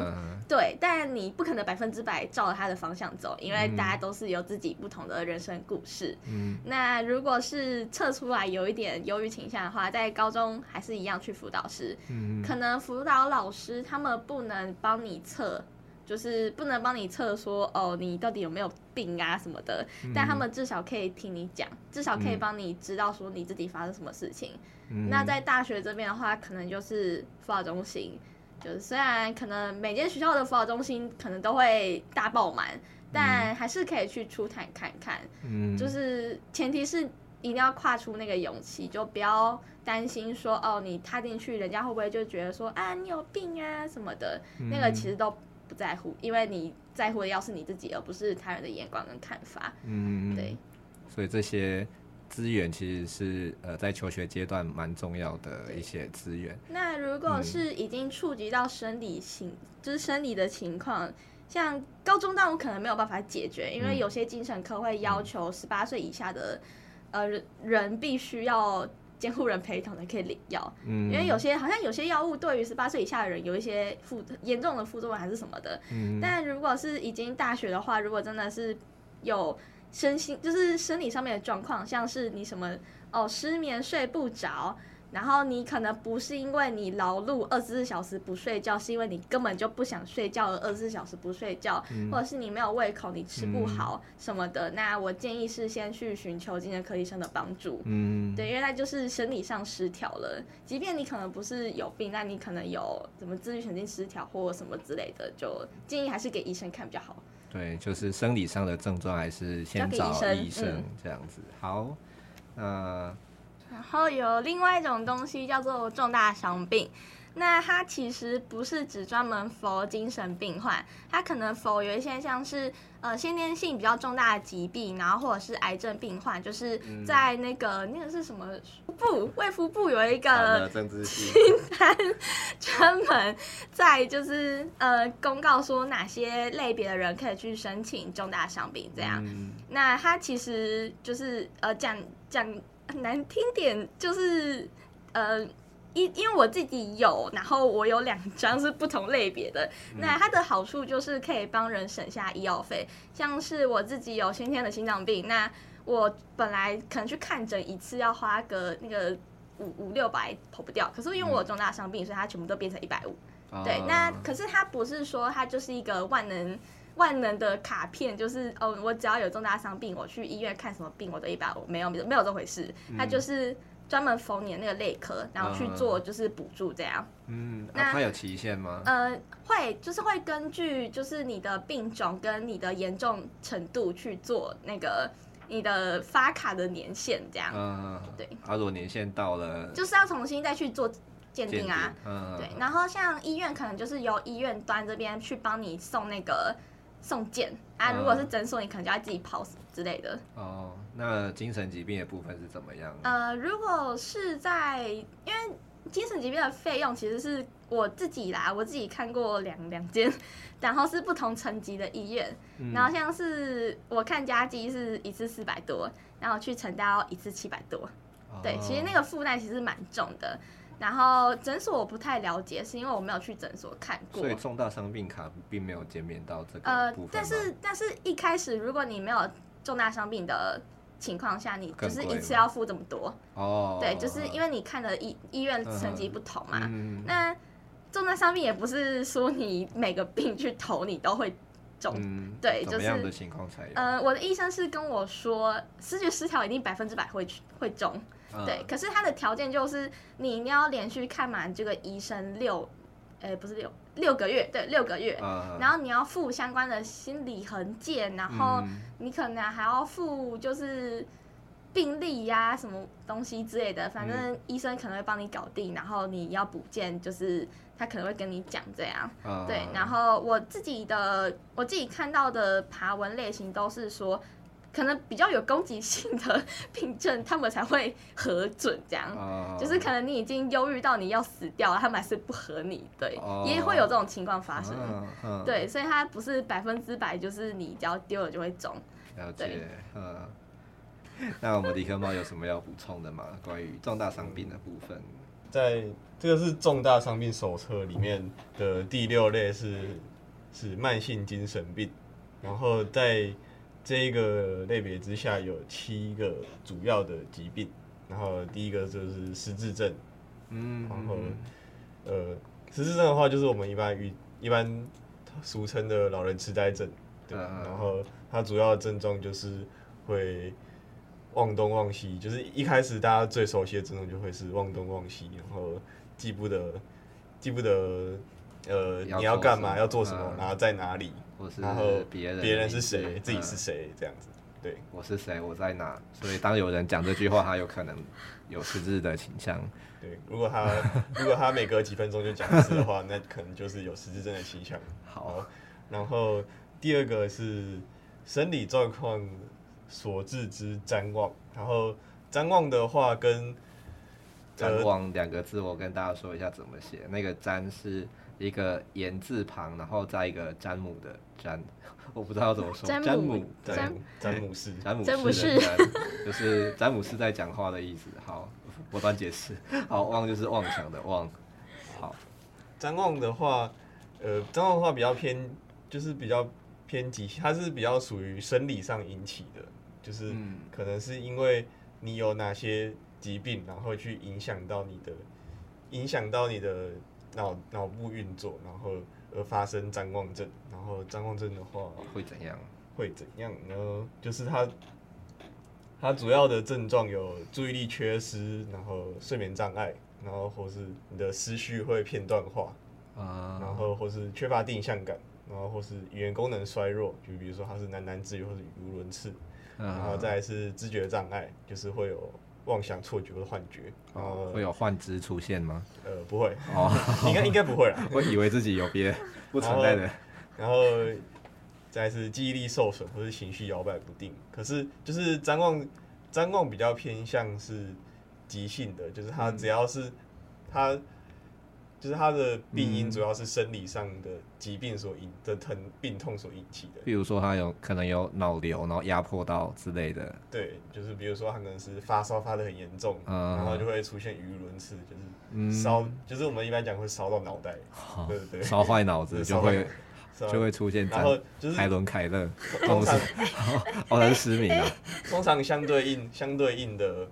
对，但你不可能百分之百照着他的方向走，因为大家都是有自己不同的人生故事。嗯，那如果是测出来有一点忧郁倾向的话，在高中还是一样去辅导师。嗯，可能辅导老师他们不能帮你测，就是不能帮你测说哦，你到底有没有病啊什么的。嗯，但他们至少可以听你讲，至少可以帮你知道说你自己发生什么事情。嗯，那在大学这边的话，可能就是辅导中心。就是虽然可能每间学校的辅导中心可能都会大爆满，但还是可以去出探看看。嗯，就是前提是一定要跨出那个勇气，就不要担心说哦，你踏进去，人家会不会就觉得说啊，你有病啊什么的。嗯，那个其实都不在乎，因为你在乎的要是你自己，而不是他人的眼光跟看法。嗯，对。所以这些。资源其实是呃在求学阶段蛮重要的一些资源。那如果是已经触及到生理性，嗯、就是生理的情况，像高中当我可能没有办法解决，因为有些精神科会要求十八岁以下的、嗯、呃人必须要监护人陪同的可以领药。嗯，因为有些好像有些药物对于十八岁以下的人有一些副严重的副作用还是什么的。嗯，但如果是已经大学的话，如果真的是有。身心就是生理上面的状况，像是你什么哦失眠睡不着，然后你可能不是因为你劳碌二十四小时不睡觉，是因为你根本就不想睡觉而二十四小时不睡觉，嗯，或者是你没有胃口，你吃不好什么的，嗯，那我建议是先去寻求精神科医生的帮助。嗯，对，因为那就是生理上失调了，即便你可能不是有病，那你可能有什么自律神经失调或什么之类的，就建议还是给医生看比较好。对，就是生理上的症状，还是先找医生这样子。嗯、好，那然后有另外一种东西叫做重大伤病。那它其实不是只专门 for 精神病患，它可能 for 有一些像是呃先天性比较重大的疾病，然后或者是癌症病患，就是在那个、嗯、那个是什么部卫福部有一个清单，专门在就是呃公告说哪些类别的人可以去申请重大伤病这样。嗯、那它其实就是呃讲讲难听点就是呃。因因为我自己有，然后我有两张是不同类别的，那它的好处就是可以帮人省下医药费。像是我自己有先天的心脏病，那我本来可能去看诊一次要花个那个五五六百跑不掉，可是因为我有重大伤病，所以它全部都变成一百五。对，那可是它不是说它就是一个万能万能的卡片，就是哦，我只要有重大伤病，我去医院看什么病我都一百五，没有没有这回事，它就是。专门缝你的那个类科，然后去做就是补助这样。嗯，那它有期限吗？呃，会，就是会根据就是你的病种跟你的严重程度去做那个你的发卡的年限这样。嗯，对。啊，如果年限到了，就是要重新再去做鉴定啊。嗯，对。然后像医院可能就是由医院端这边去帮你送那个送件啊，如果是诊所，你可能就要自己跑之类的。哦。那精神疾病的部分是怎么样？呃，如果是在，因为精神疾病的费用其实是我自己啦，我自己看过两两间，然后是不同层级的医院，嗯、然后像是我看家基是一次四百多，然后去成大一次七百多，哦、对，其实那个负担其实蛮重的。然后诊所我不太了解，是因为我没有去诊所看过。所以重大伤病卡并没有减免到这个呃，但是但是一开始如果你没有重大伤病的情况下，你就是一次要付这么多哦。对，就是因为你看的医医院层级不同嘛。嗯、那重大伤病也不是说你每个病去投你都会中，嗯、对，就是样的情况才有？呃，我的医生是跟我说，视觉失调一定百分之百会会中。对，可是他的条件就是你一定要连续看满这个医生六，呃，不是六六个月，对，六个月，然后你要付相关的心理痕鉴，然后你可能还要付就是病历呀、啊、什么东西之类的，反正医生可能会帮你搞定，然后你要补件，就是他可能会跟你讲这样，对，然后我自己的我自己看到的爬文类型都是说。可能比较有攻击性的病症，他们才会核准这样。Oh. 就是可能你已经忧郁到你要死掉了，他们还是不合你，对，oh. 也会有这种情况发生。Oh. Oh. 对，所以它不是百分之百，就是你只要丢了就会中。了解，嗯对。那我们理科猫有什么要补充的吗？关于重大伤病的部分，在这个是重大伤病手册里面的第六类是是慢性精神病，然后在。这一个类别之下有七个主要的疾病，然后第一个就是失智症，嗯，然后呃，失智症的话就是我们一般与一般俗称的老人痴呆症，对，然后它主要的症状就是会忘东忘西，就是一开始大家最熟悉的症状就会是忘东忘西，然后记不得记不得呃你要干嘛要做什么，然后在哪里。然后别人别人是谁，自己是谁，这样子。对，我是谁，我在哪？所以当有人讲这句话，他有可能有失智的倾向。对，如果他如果他每隔几分钟就讲一次的话，那可能就是有失智症的倾向。好，然后第二个是生理状况所致之瞻望。然后瞻望的话跟譫妄两个字，我跟大家说一下怎么写。那个瞻是。一个言字旁，然后再一个詹姆的詹，我不知道要怎么说。詹姆，詹詹姆士，詹姆士的詹，就是詹姆士在讲话的意思。好，我帮解释。好，妄就是妄想的妄。好，张望的话，呃，张望的话比较偏，就是比较偏激，它是比较属于生理上引起的，就是可能是因为你有哪些疾病，然后去影响到你的，影响到你的。脑脑部运作，然后而发生谵妄症，然后谵妄症的话会怎样？会怎样呢？就是它它主要的症状有注意力缺失，然后睡眠障碍，然后或是你的思绪会片段化啊，然后或是缺乏定向感，然后或是语言功能衰弱，就比如说他是喃喃自语或是语无伦次，然后再来是知觉障碍，就是会有。妄想、错觉或幻觉，哦，会有幻肢出现吗？呃，不会，哦，应该应该不会啦。我以为自己有别不存在的。然后，再是记忆力受损或是情绪摇摆不定。可是，就是张望，张望比较偏向是急性的，就是他只要是他。就是他的病因主要是生理上的疾病所引的疼病痛所引起的，比如说他有可能有脑瘤，然后压迫到之类的。对，就是比如说他可能是发烧发得很严重，嗯、然后就会出现语无伦次，就是烧，嗯、就是我们一般讲会烧到脑袋，哦、对对对，烧坏脑子就会就会出现，然后就是海伦凯勒，通常哦，他是失明了，通常相对应相对应的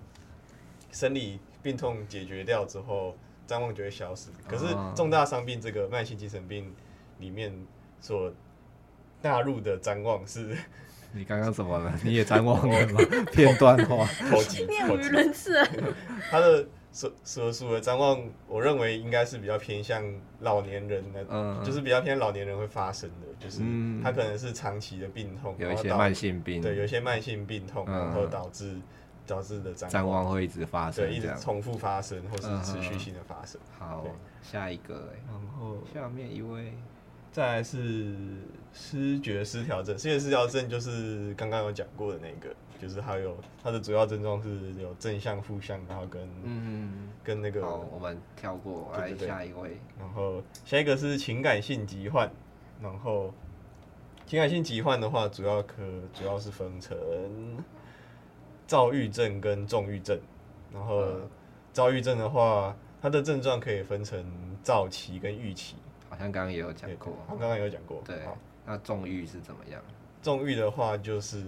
生理病痛解决掉之后。譫妄就会消失，可是重大伤病这个慢性精神病里面所纳入的譫妄是，你刚刚怎么了？你也譫妄了吗？片段化，口无伦次。他的所所属的譫妄，我认为应该是比较偏向老年人的，嗯，就是比较偏老年人会发生的，就是他可能是长期的病痛，有一些慢性病，对，有一些慢性病痛，然后导致。导致的譫妄会一直发生，对，一直重复发生，或是持续性的发生。好，下一个，然后下面一位，再来是失觉失调症，失觉失调症就是刚刚有讲过的那个，就是还有它的主要症状是有正向、负向，然后跟嗯跟那个，好，我们跳过来下一位，然后下一个是情感性疾患，然后情感性疾患的话，主要可主要是分成躁郁症跟重郁症，然后躁郁症的话，它的症状可以分成躁期跟郁期。好像刚刚也有讲过，我刚刚有讲过。对，那重郁是怎么样？重郁的话就是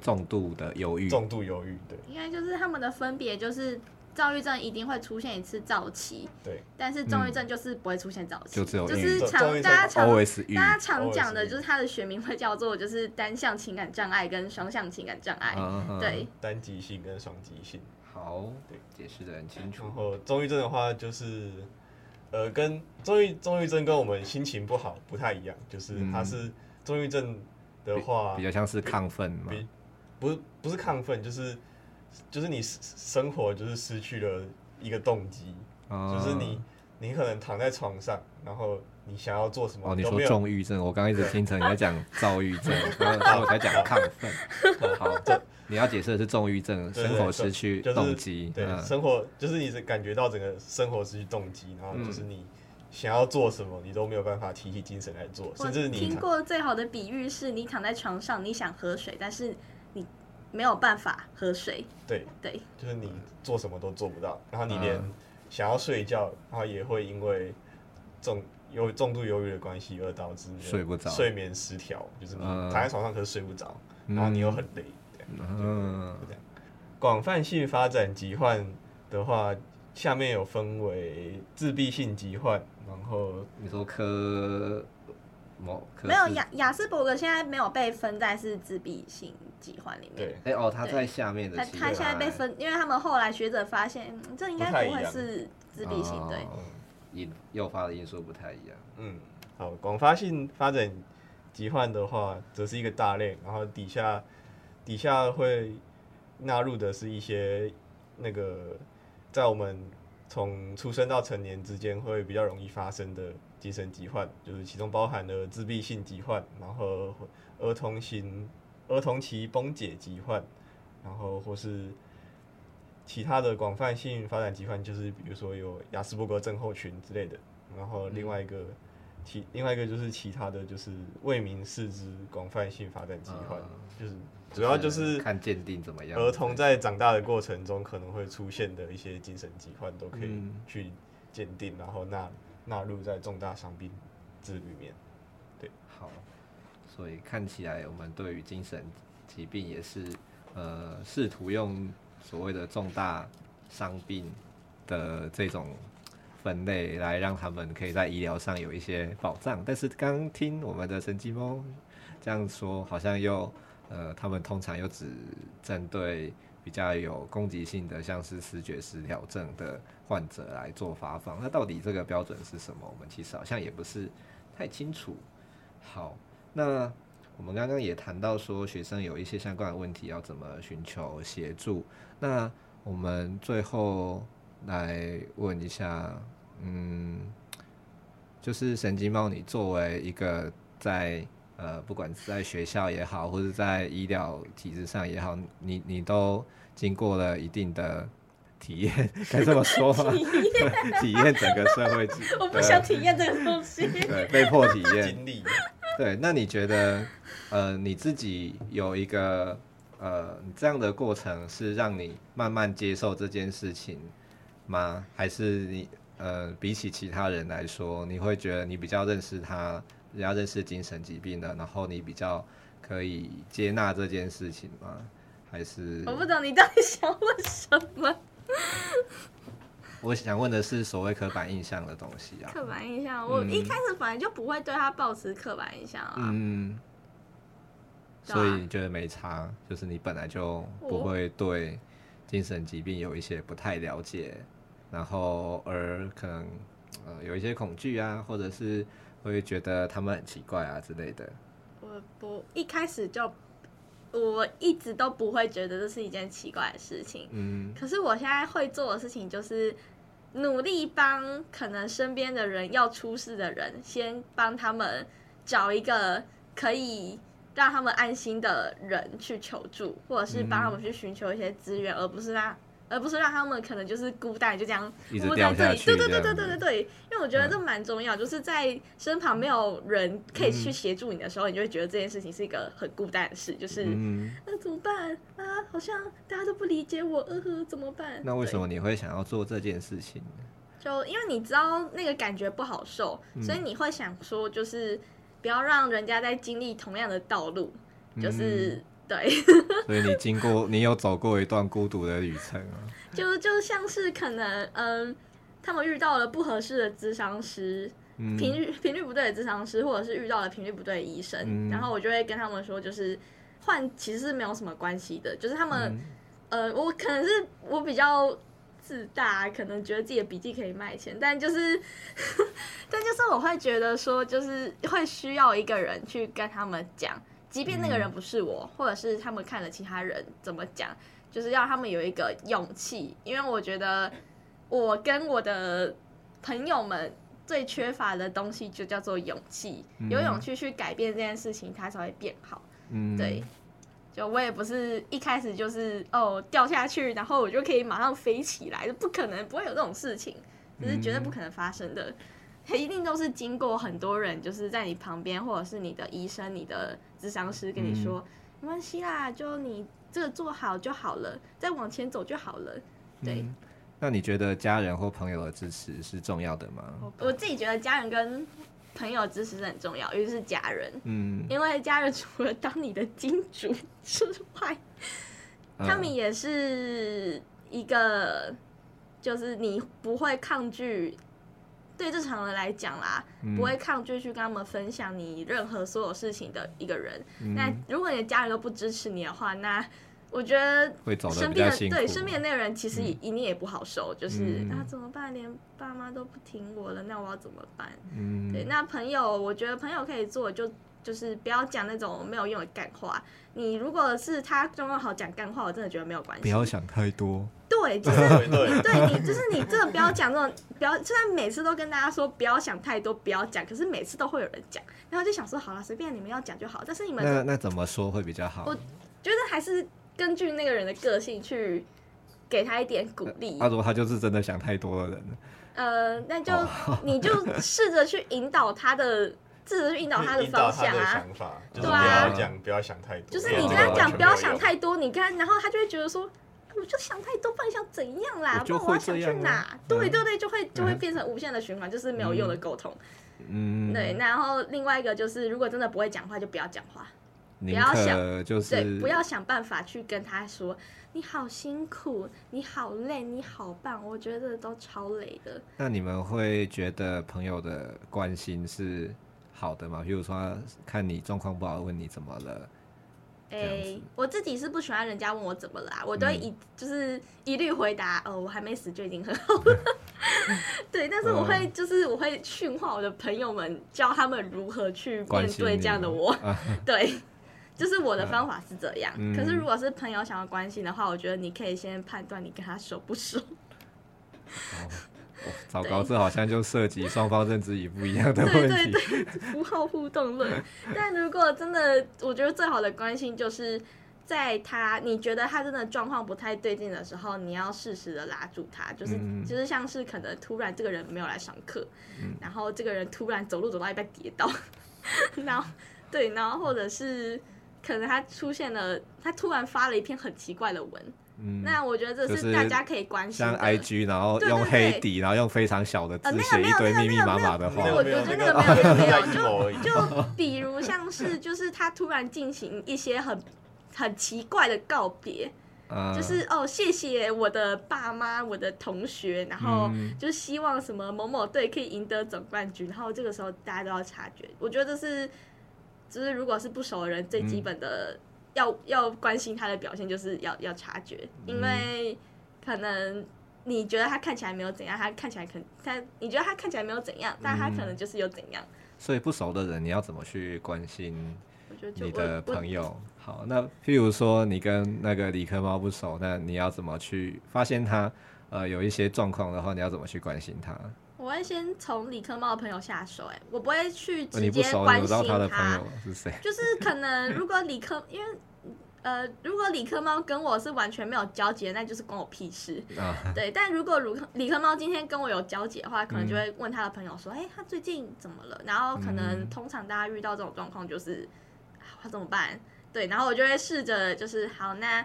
重度的忧郁，重度忧郁，对。应该就是他们的分别，就是躁郁症一定会出现一次躁期，对。但是重郁症就是不会出现躁期，就只有就是常大家常大家常讲的就是它的学名会叫做就是单向情感障碍跟双向情感障碍，对。单极性跟双极性。好，对，解释的很清楚。然后重郁症的话就是。呃，跟重郁重郁症跟我们心情不好不太一样，就是它是重郁症的话比，比较像是亢奋嘛，不是不是亢奋，就是就是你生活就是失去了一个动机，哦、就是你你可能躺在床上，然后你想要做什么？哦，你说重郁症，我刚刚一直听成你在讲躁郁症，然后我才讲亢奋。好，这。你要解释的是重郁症，生活失去动机，对，生活就是你是感觉到整个生活失去动机，然后就是你想要做什么，你都没有办法提起精神来做，甚至你听过最好的比喻是你躺在床上，你想喝水，但是你没有办法喝水，对。对，就是你做什么都做不到，然后你连想要睡觉，然后也会因为重有重度忧郁的关系而导致睡不着，睡眠失调，就是你躺在床上可是睡不着，然后你又很累。嗯，广泛性发展疾患的话，下面有分为自闭性疾患，然后你说科某没有雅雅斯伯格现在没有被分在是自闭性疾患里面。对，哎哦，他在下面的。他他现在被分，因为他们后来学者发现，嗯、这应该不会是自闭性，对，因诱发的因素不太一样。嗯，好，广发性发展疾患的话，则是一个大类，然后底下。底下会纳入的是一些那个在我们从出生到成年之间会比较容易发生的精神疾患，就是其中包含了自闭性疾患，然后儿童型儿童期崩解疾患，然后或是其他的广泛性发展疾患，就是比如说有亚斯伯格症候群之类的，然后另外一个其另外一个就是其他的就是未明示之广泛性发展疾患，就是。主要就是看鉴定怎么样。儿童在长大的过程中可能会出现的一些精神疾患都可以去鉴定，然后纳纳入在重大伤病制里面。所以看起来我们对于精神疾病也是呃试图用所谓的重大伤病的这种分类来让他们可以在医疗上有一些保障。但是刚听我们的神经猫这样说，好像又。呃，他们通常又只针对比较有攻击性的，像是视觉失调症的患者来做发放。那到底这个标准是什么？我们其实好像也不是太清楚。好，那我们刚刚也谈到说，学生有一些相关的问题要怎么寻求协助。那我们最后来问一下，嗯，就是神经猫，你作为一个在呃，不管是在学校也好，或者在医疗体制上也好，你你都经过了一定的体验，该这么说吗？体验 整个社会。我不想体验这个东西。对，被迫体验。对，那你觉得，呃，你自己有一个呃这样的过程，是让你慢慢接受这件事情吗？还是你呃，比起其他人来说，你会觉得你比较认识他？人家认识精神疾病的，然后你比较可以接纳这件事情吗？还是我不懂你到底想问什么？我想问的是所谓刻板印象的东西啊。刻板印象，我一开始本来就不会对他抱持刻板印象啊。嗯，所以你觉得没差，就是你本来就不会对精神疾病有一些不太了解，然后而可能呃有一些恐惧啊，或者是。会觉得他们很奇怪啊之类的。我不一开始就，我一直都不会觉得这是一件奇怪的事情。嗯。可是我现在会做的事情就是，努力帮可能身边的人要出事的人，先帮他们找一个可以让他们安心的人去求助，或者是帮他们去寻求一些资源，而不是让。而不是让他们可能就是孤单，就这样孤单在这里。对对对对对对对，因为我觉得这蛮重要，嗯、就是在身旁没有人可以去协助你的时候，嗯、你就会觉得这件事情是一个很孤单的事，就是那、怎么办啊？好像大家都不理解我，呃呵，怎么办？那为什么你会想要做这件事情呢？就因为你知道那个感觉不好受，嗯、所以你会想说，就是不要让人家在经历同样的道路，就是。嗯对，所以你经过，你有走过一段孤独的旅程啊。就就像是可能，嗯，他们遇到了不合适的咨商师，频率频率不对的咨商师，或者是遇到了频率不对的医生，嗯、然后我就会跟他们说，就是换其实是没有什么关系的，就是他们，嗯、呃，我可能是我比较自大，可能觉得自己的笔记可以卖钱，但就是，但就是我会觉得说，就是会需要一个人去跟他们讲。即便那个人不是我，嗯、或者是他们看了其他人怎么讲，就是要他们有一个勇气，因为我觉得我跟我的朋友们最缺乏的东西就叫做勇气，嗯、有勇气去改变这件事情，它才会变好。嗯，对，就我也不是一开始就是哦掉下去，然后我就可以马上飞起来，不可能，不会有这种事情，这是绝对不可能发生的。一定都是经过很多人，就是在你旁边，或者是你的医生、你的咨商师跟你说，嗯、没关系啦，就你这个做好就好了，再往前走就好了。对、嗯。那你觉得家人或朋友的支持是重要的吗？我自己觉得家人跟朋友的支持是很重要，尤其是家人。嗯。因为家人除了当你的金主之外，嗯、他们也是一个，就是你不会抗拒。对正常人来讲啦，嗯、不会抗拒去跟他们分享你任何所有事情的一个人。嗯、那如果你的家人都不支持你的话，那我觉得身边的对身边的那个人其实一定也不好受。嗯、就是那、啊、怎么办？连爸妈都不听我了，那我要怎么办？嗯、对，那朋友，我觉得朋友可以做就就是不要讲那种没有用的干话。你如果是他刚刚好讲干话，我真的觉得没有关系。不要想太多。对，就是对你，就是你真的不要讲这种，不要。虽然每次都跟大家说不要想太多，不要讲，可是每次都会有人讲，然后就想说好了，随便你们要讲就好。但是你们那那怎么说会比较好？我觉得还是根据那个人的个性去给他一点鼓励。他说他就是真的想太多的人。呃，那就你就试着去引导他的，试着去引导他的方向啊。想法对啊，不要讲，不要想太多。就是你跟他讲不要想太多，你跟他，然后他就会觉得说。我就想太多，不然想怎样啦？不然我要想去哪？啊、对对对，就会就会变成无限的循环，嗯、就是没有用的沟通。嗯，对。然后另外一个就是，如果真的不会讲话，就不要讲话，不要想，就是对，不要想办法去跟他说你好辛苦，你好累，你好棒。我觉得都超累的。那你们会觉得朋友的关心是好的嘛？比如说看你状况不好，问你怎么了？哎、欸，我自己是不喜欢人家问我怎么啦，我都会一、嗯、就是一律回答哦，我还没死就已经很好了。对，但是我会就是我会训话我的朋友们，教他们如何去面对这样的我。对，就是我的方法是这样。嗯、可是如果是朋友想要关心的话，我觉得你可以先判断你跟他熟不熟。哦、糟糕，这好像就涉及双方认知也不一样的 问题。对对对，符号互动论。但如果真的，我觉得最好的关心就是在他你觉得他真的状况不太对劲的时候，你要适时的拉住他，就是、嗯、就是像是可能突然这个人没有来上课，嗯、然后这个人突然走路走到一半跌倒，然后对，然后或者是可能他出现了，他突然发了一篇很奇怪的文。嗯，那我觉得这是大家可以关心的。像 IG，然后用黑底，然后用非常小的字写一堆密密麻麻的话。我觉得那个没有 没有，就就比如像是就是他突然进行一些很很奇怪的告别，就是哦谢谢我的爸妈，我的同学，然后就希望什么某某队可以赢得总冠军，然后这个时候大家都要察觉。我觉得这是就是如果是不熟的人最基本的。要要关心他的表现，就是要要察觉，因为可能你觉得他看起来没有怎样，他看起来可他你觉得他看起来没有怎样，但他可能就是有怎样。所以不熟的人，你要怎么去关心你的朋友？好，那譬如说你跟那个理科猫不熟，那你要怎么去发现他？呃有一些状况的话，你要怎么去关心他？我会先从理科猫的朋友下手，哎，我不会去直接关心他。就是可能如果理科，因为。呃，如果理科猫跟我是完全没有交集的，那就是关我屁事。啊、对，但如果理科理科猫今天跟我有交集的话，可能就会问他的朋友说：“哎、嗯欸，他最近怎么了？”然后可能通常大家遇到这种状况，就是、嗯、他怎么办？对，然后我就会试着就是好，那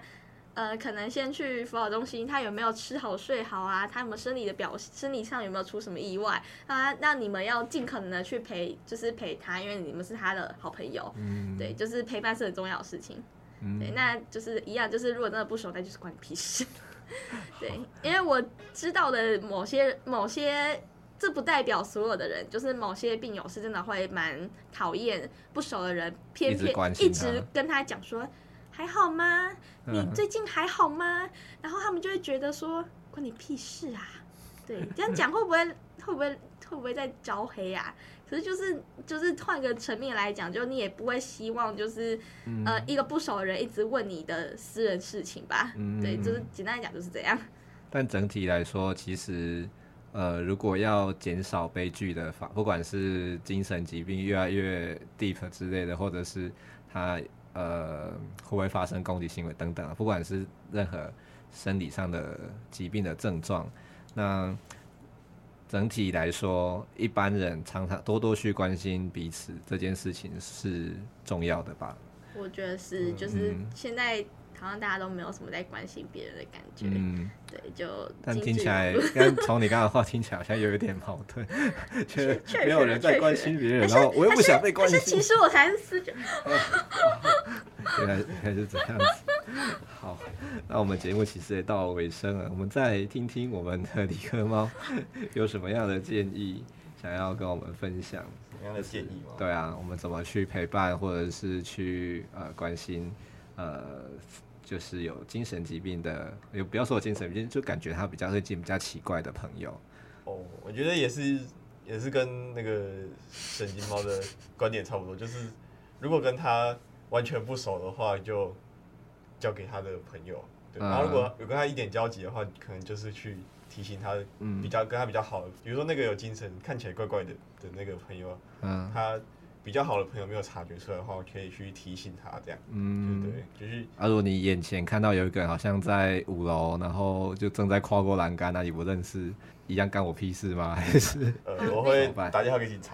呃，可能先去辅导中心，他有没有吃好睡好啊？他有没有生理的表生理上有没有出什么意外啊？那你们要尽可能的去陪，就是陪他，因为你们是他的好朋友。嗯，对，就是陪伴是很重要的事情。对，那就是一样，就是如果真的不熟，那就是关你屁事。对，因为我知道的某些某些，这不代表所有的人，就是某些病友是真的会蛮讨厌不熟的人，偏偏一直跟他讲说还好吗？你最近还好吗？然后他们就会觉得说关你屁事啊。对，这样讲会不会会不会会不会在招黑啊？可是就是就是换个层面来讲，就你也不会希望就是、嗯、呃一个不熟的人一直问你的私人事情吧？嗯、对，就是简单来讲就是这样。但整体来说，其实呃如果要减少悲剧的法，不管是精神疾病越来越 deep 之类的，或者是他呃会不会发生攻击行为等等，不管是任何生理上的疾病的症状，那。整体来说，一般人常常多多去关心彼此这件事情是重要的吧？我觉得是，就是现在好像大家都没有什么在关心别人的感觉。嗯，对，就但听起来，刚从你刚刚的话听起来好像有一点矛盾，却没有人在关心别人，然后我又不想被关心。其实我才是死者。原来原来是这样子。好，那我们节目其实也到了尾声了，我们再听听我们的理科猫 有什么样的建议，想要跟我们分享。什么样的建议吗？对啊，我们怎么去陪伴，或者是去呃关心呃，就是有精神疾病的，也不要说精神病，就感觉他比较最近比较奇怪的朋友。哦，我觉得也是，也是跟那个神经猫的观点差不多，就是如果跟他完全不熟的话，就。交给他的朋友，对，然后如果有跟他一点交集的话，可能就是去提醒他，比较跟他比较好的，比如说那个有精神看起来怪怪的的那个朋友，嗯，他比较好的朋友没有察觉出来的话，可以去提醒他这样，嗯，对，就是。啊，如果你眼前看到有一个人好像在五楼，然后就正在跨过栏杆，那你不认识，一样干我屁事吗？还是？呃，我会打电话给警察。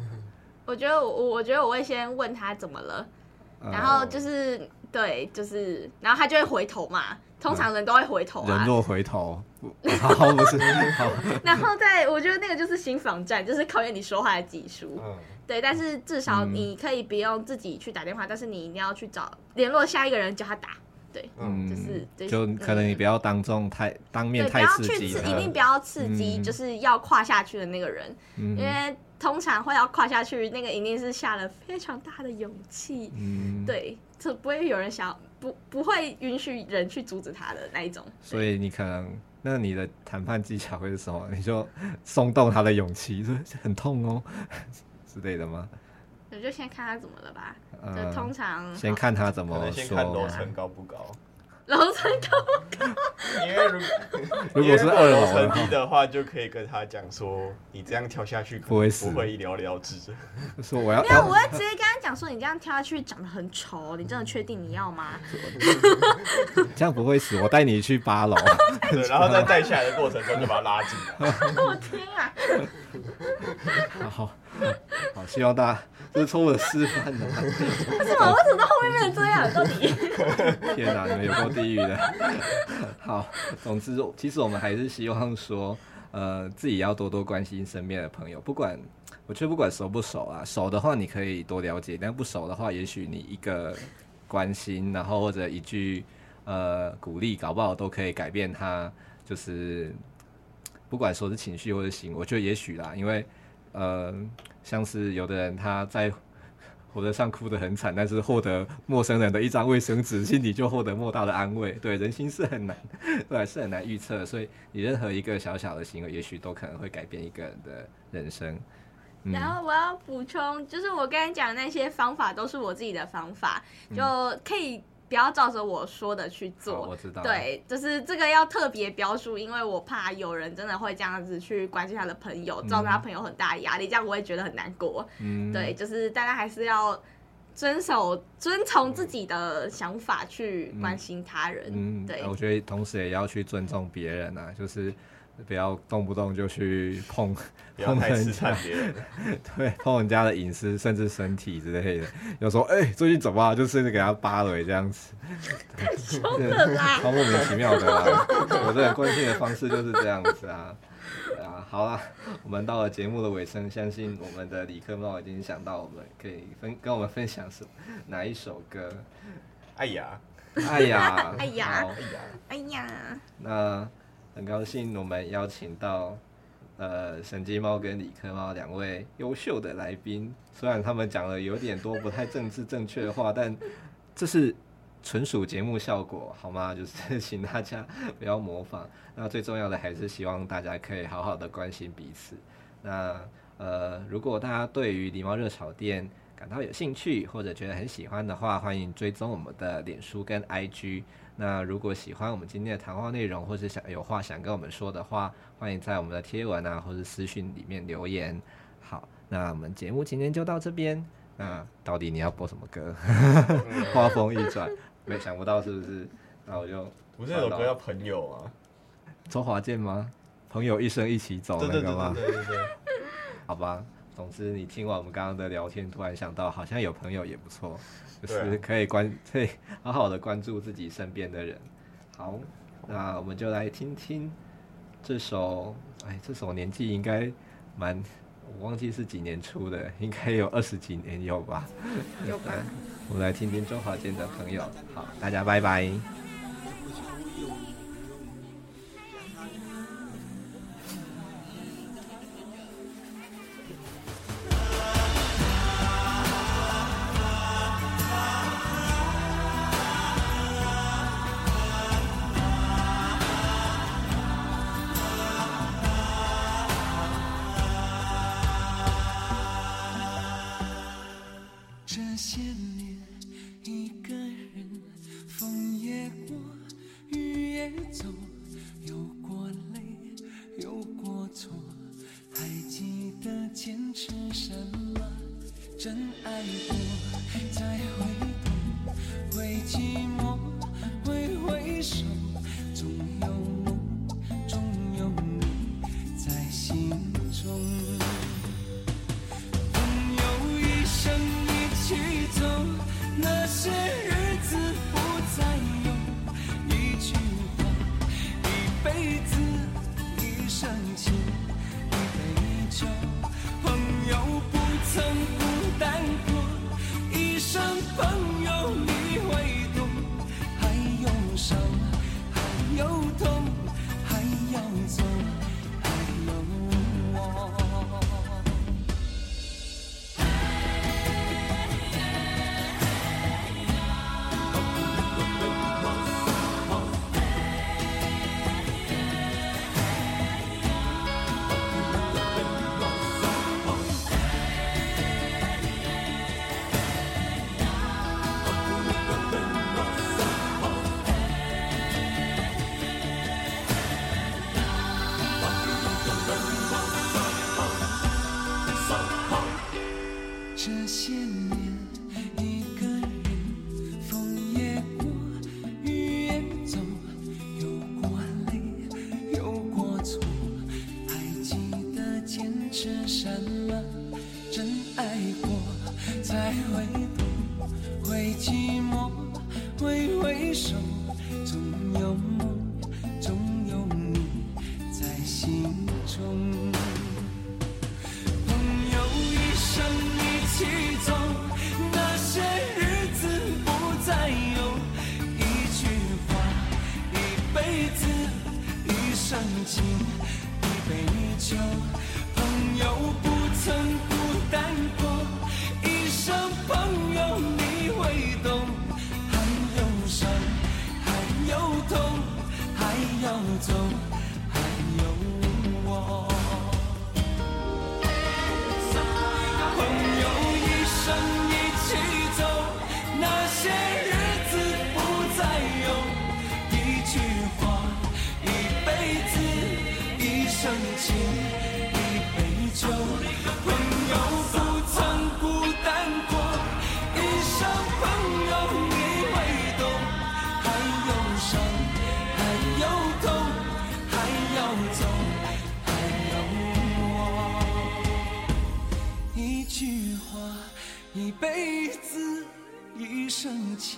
我觉得我我觉得我会先问他怎么了，然后就是。对，就是，然后他就会回头嘛。通常人都会回头啊。人若回头，好不是好。然后再，我觉得那个就是新防战，就是考验你说话的技术。嗯。对，但是至少你可以不用自己去打电话，嗯、但是你一定要去找联络下一个人叫他打。对，嗯，就是就可能你不要当众太、嗯、当面太刺激，一定不要刺激，嗯、就是要跨下去的那个人，嗯、因为通常会要跨下去，那个一定是下了非常大的勇气。嗯，对。就不会有人想不不会允许人去阻止他的那一种，所以你可能那你的谈判技巧会是什么？你就松动他的勇气，说 很痛哦之类的吗？我就先看他怎么了吧。呃、就通常先看他怎么说，先看楼层高不高。楼层高不高？因为如 如果是二楼层低的话，就可以跟他讲说，你这样跳下去不会死，不会一了了之。说我要没有，我会直接跟他讲说，你这样跳下去长得很丑，你真的确定你要吗？这样不会死，我带你去八楼。对，然后在带下来的过程中就把他拉紧。我天啊！好，好，希望大家 这是错误的示范的。为什么？为什么到后面变成这样？到底？天哪，你们有够地狱的。好，总之，其实我们还是希望说，呃，自己要多多关心身边的朋友，不管我觉得不管熟不熟啊，熟的话你可以多了解，但不熟的话，也许你一个关心，然后或者一句呃鼓励，搞不好都可以改变他，就是。不管说是情绪或者行为，我觉得也许啦，因为，呃，像是有的人他在火车上哭得很惨，但是获得陌生人的一张卫生纸，心里就获得莫大的安慰。对，人心是很难，对，是很难预测，所以你任何一个小小的行为，也许都可能会改变一个人的人生。嗯、然后我要补充，就是我刚才讲的那些方法都是我自己的方法，就可以。不要照着我说的去做。我知道。对，就是这个要特别标注，因为我怕有人真的会这样子去关心他的朋友，造成他朋友很大的压力，这样我也觉得很难过。嗯，对，就是大家还是要遵守、遵从自己的想法去关心他人。嗯，对。我觉得同时也要去尊重别人啊，就是。不要动不动就去碰碰人家，对，碰人家的隐私，甚至身体之类的。有时候，哎、欸，最近怎么啊？就甚至给他扒了这样子，太凶了，超莫名其妙的啦。我这人关心的方式就是这样子啊。啊，好啦，我们到了节目的尾声，相信我们的理科猫已经想到我们可以分跟我们分享什哪一首歌。哎呀，哎呀，哎呀，哎呀，那。很高兴我们邀请到呃神经猫跟理科猫两位优秀的来宾，虽然他们讲了有点多不太政治正确的话，但这是纯属节目效果，好吗？就是 请大家不要模仿。那最重要的还是希望大家可以好好的关心彼此。那呃，如果大家对于狸猫热炒店感到有兴趣或者觉得很喜欢的话，欢迎追踪我们的脸书跟 IG。那如果喜欢我们今天的谈话内容，或是想有话想跟我们说的话，欢迎在我们的贴文啊，或是私讯里面留言。好，那我们节目今天就到这边。那到底你要播什么歌？话锋一转，没想不到是不是？那我就不是有歌叫朋友啊？周华健吗？朋友一生一起走那个吗？对对对对对。好吧，总之你听完我们刚刚的聊天，突然想到好像有朋友也不错。就是可以关，可以好好的关注自己身边的人。好，那我们就来听听这首，哎，这首年纪应该蛮，我忘记是几年出的，应该有二十几年有吧？有吧？我们来听听周华健的朋友。好，大家拜拜。再回头，会寂寞，挥挥手，总有梦，总有你在心中。朋友一生一起走，那些日子不再有，一句话，一辈子，一生情，一杯酒，朋友不曾。生气。